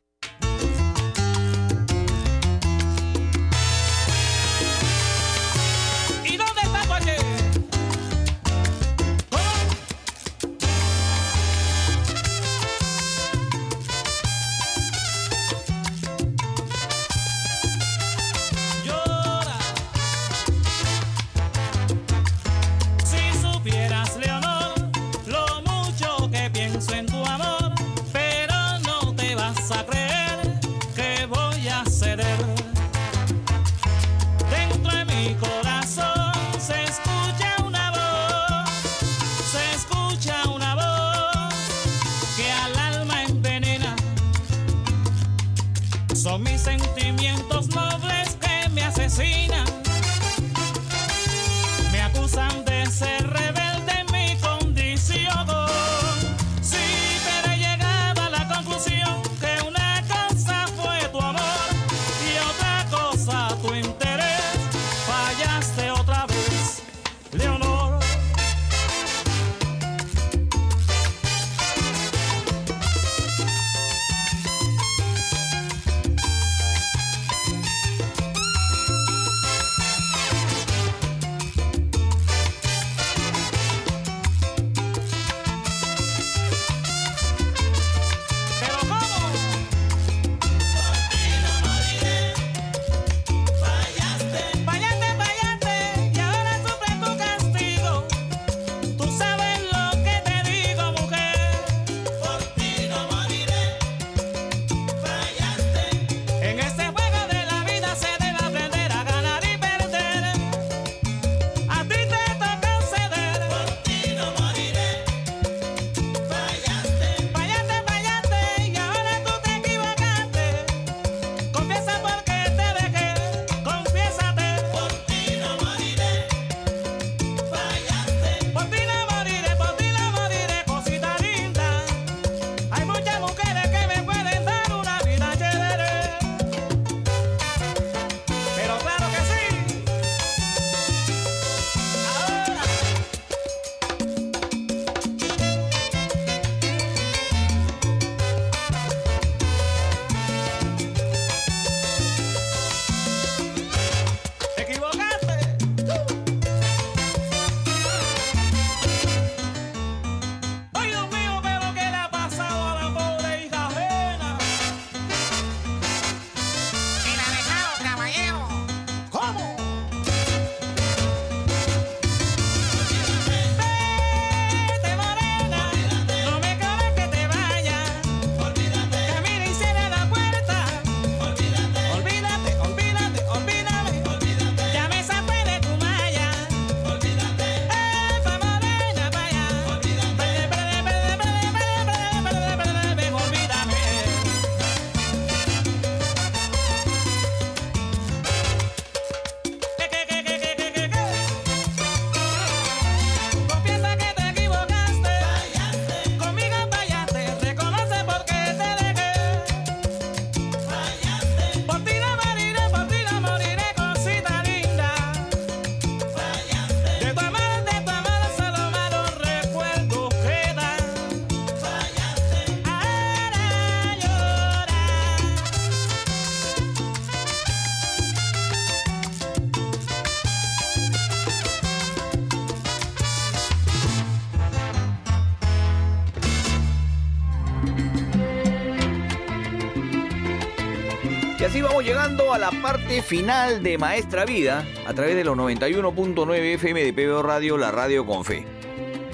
Llegando a la parte final de Maestra Vida a través de los 91.9 FM de PBO Radio, la radio con fe.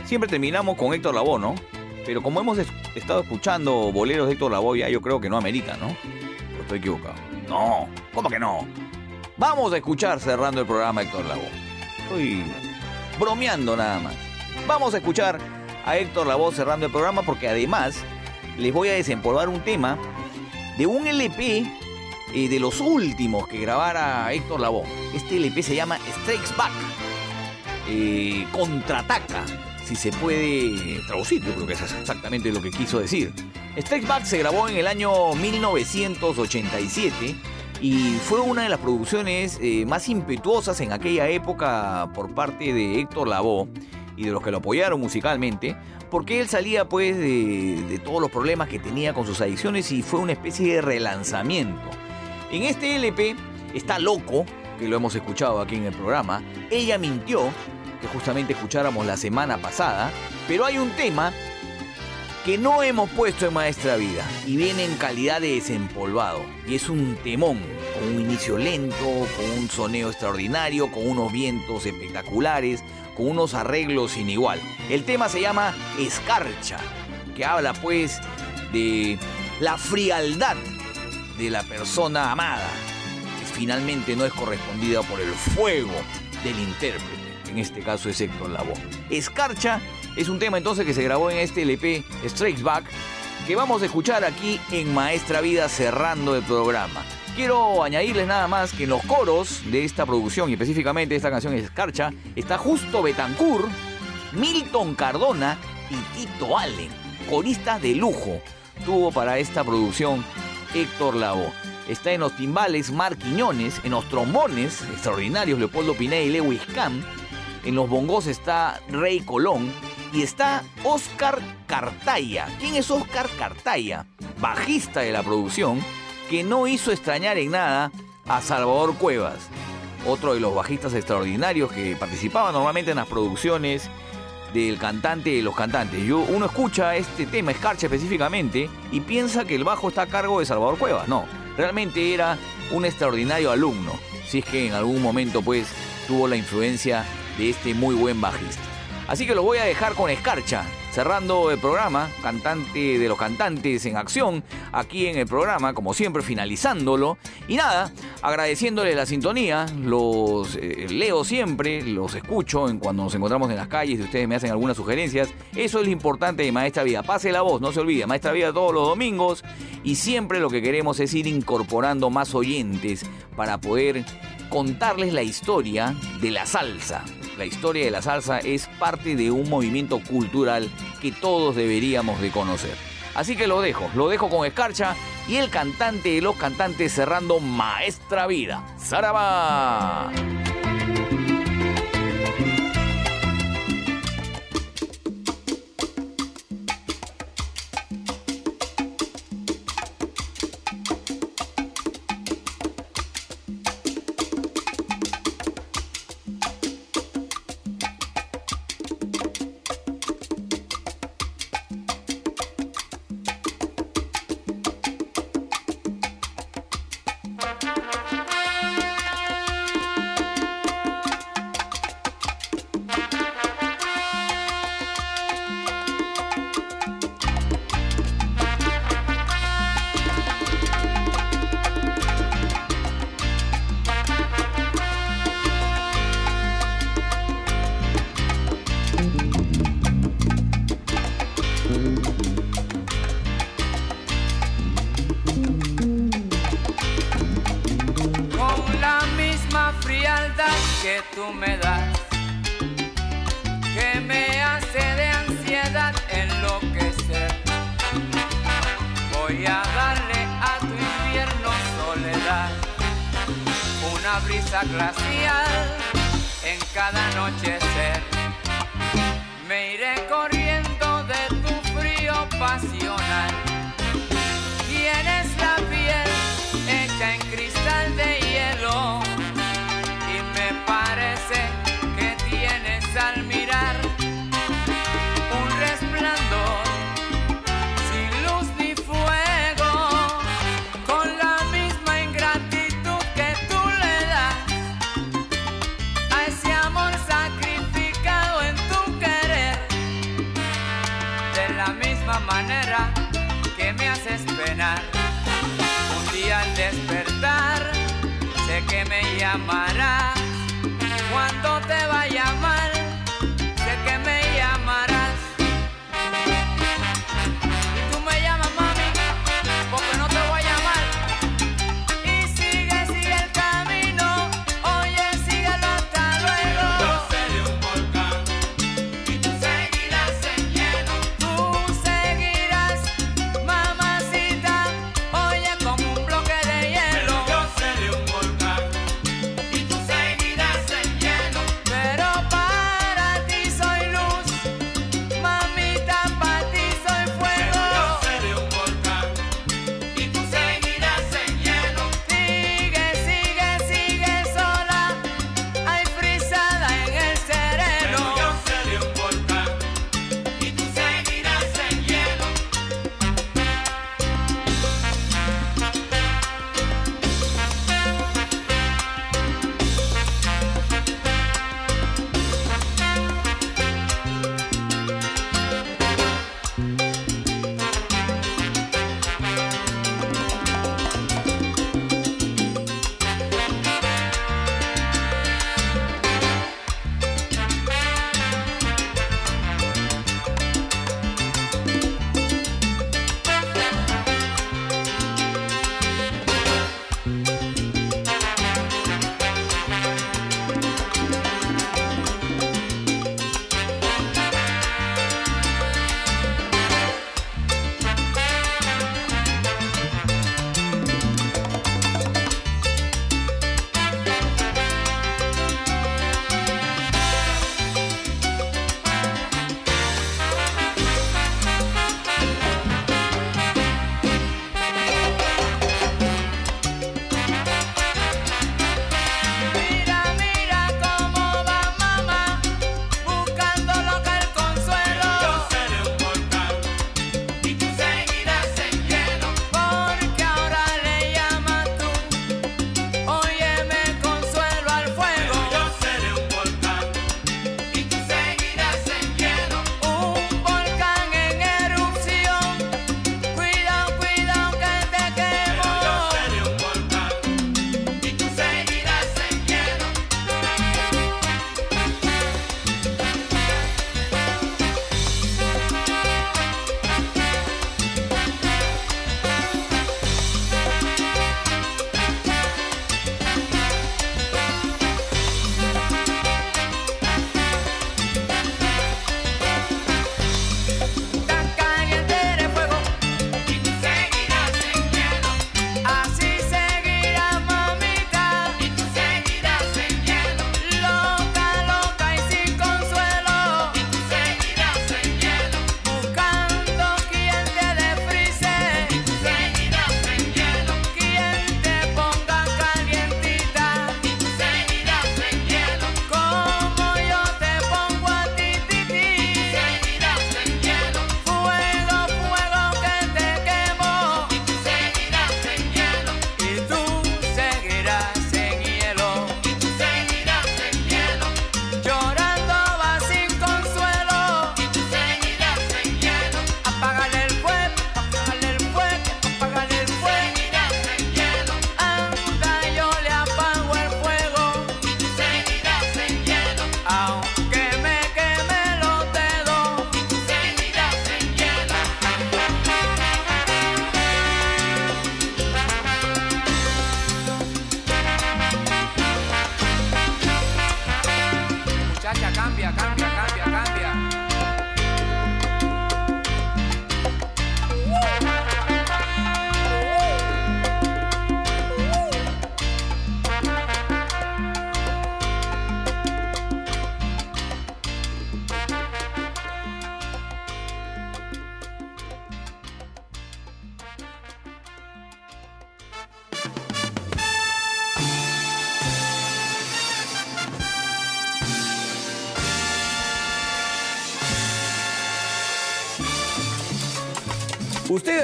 Siempre terminamos con Héctor Lavoe, ¿no? Pero como hemos es- estado escuchando boleros de Héctor Lavoe, ya yo creo que no amerita, ¿no? ¿O estoy equivocado? No, ¿cómo que no? Vamos a escuchar cerrando el programa Héctor Lavoe. Estoy bromeando nada más. Vamos a escuchar a Héctor Lavoe cerrando el programa porque además les voy a desempolvar un tema de un LP de los últimos que grabara Héctor Lavoe. Este LP se llama Strikes Back. Eh, contraataca, si se puede traducir, yo creo que eso es exactamente lo que quiso decir. Strikes Back se grabó en el año 1987 y fue una de las producciones eh, más impetuosas en aquella época por parte de Héctor Lavoe y de los que lo apoyaron musicalmente, porque él salía pues de, de todos los problemas que tenía con sus adicciones y fue una especie de relanzamiento. En este LP está Loco, que lo hemos escuchado aquí en el programa, Ella mintió, que justamente escucháramos la semana pasada, pero hay un tema que no hemos puesto en Maestra Vida y viene en calidad de desempolvado. Y es un temón, con un inicio lento, con un soneo extraordinario, con unos vientos espectaculares, con unos arreglos sin igual. El tema se llama Escarcha, que habla pues de la frialdad de la persona amada, que finalmente no es correspondida por el fuego del intérprete. En este caso es Héctor Lavoe. Escarcha es un tema entonces que se grabó en este LP Strikes Back que vamos a escuchar aquí en Maestra Vida cerrando el programa. Quiero añadirles nada más que en los coros de esta producción y específicamente esta canción Escarcha está justo Betancourt, Milton Cardona y Tito Allen, coristas de lujo. Tuvo para esta producción Héctor Lavoe. Está en los timbales Mar Quiñones, en los trombones extraordinarios Leopoldo Pineda y Lewis Camp, en los bongos está Rey Colón y está Oscar Cartaya. ¿Quién es Oscar Cartaya? Bajista de la producción que no hizo extrañar en nada a Salvador Cuevas, otro de los bajistas extraordinarios que participaba normalmente en las producciones del cantante de los cantantes. Yo, uno escucha este tema, Escarcha específicamente, y piensa que el bajo está a cargo de Salvador Cuevas. No, realmente era un extraordinario alumno, si es que en algún momento pues tuvo la influencia de este muy buen bajista. Así que lo voy a dejar con Escarcha, cerrando el programa, cantante de los cantantes en acción, aquí en el programa, como siempre, finalizándolo. Y nada, agradeciéndole la sintonía, los eh, leo siempre, los escucho en cuando nos encontramos en las calles y ustedes me hacen algunas sugerencias. Eso es lo importante de Maestra Vida. Pase la voz, no se olvide, Maestra Vida todos los domingos y siempre lo que queremos es ir incorporando más oyentes para poder contarles la historia de la salsa. La historia de la salsa es parte de un movimiento cultural que todos deberíamos de conocer. Así que lo dejo, lo dejo con Escarcha y el cantante de los cantantes cerrando Maestra Vida. ¡Zaraba!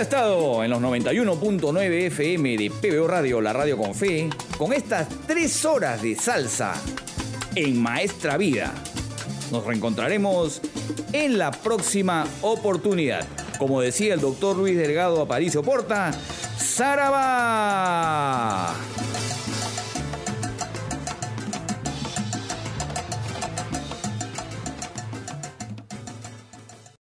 Estado en los 91.9 FM de PBO Radio, la radio con fe, con estas tres horas de salsa en Maestra Vida. Nos reencontraremos en la próxima oportunidad. Como decía el doctor Luis Delgado Aparicio Porta, ¡Saraba!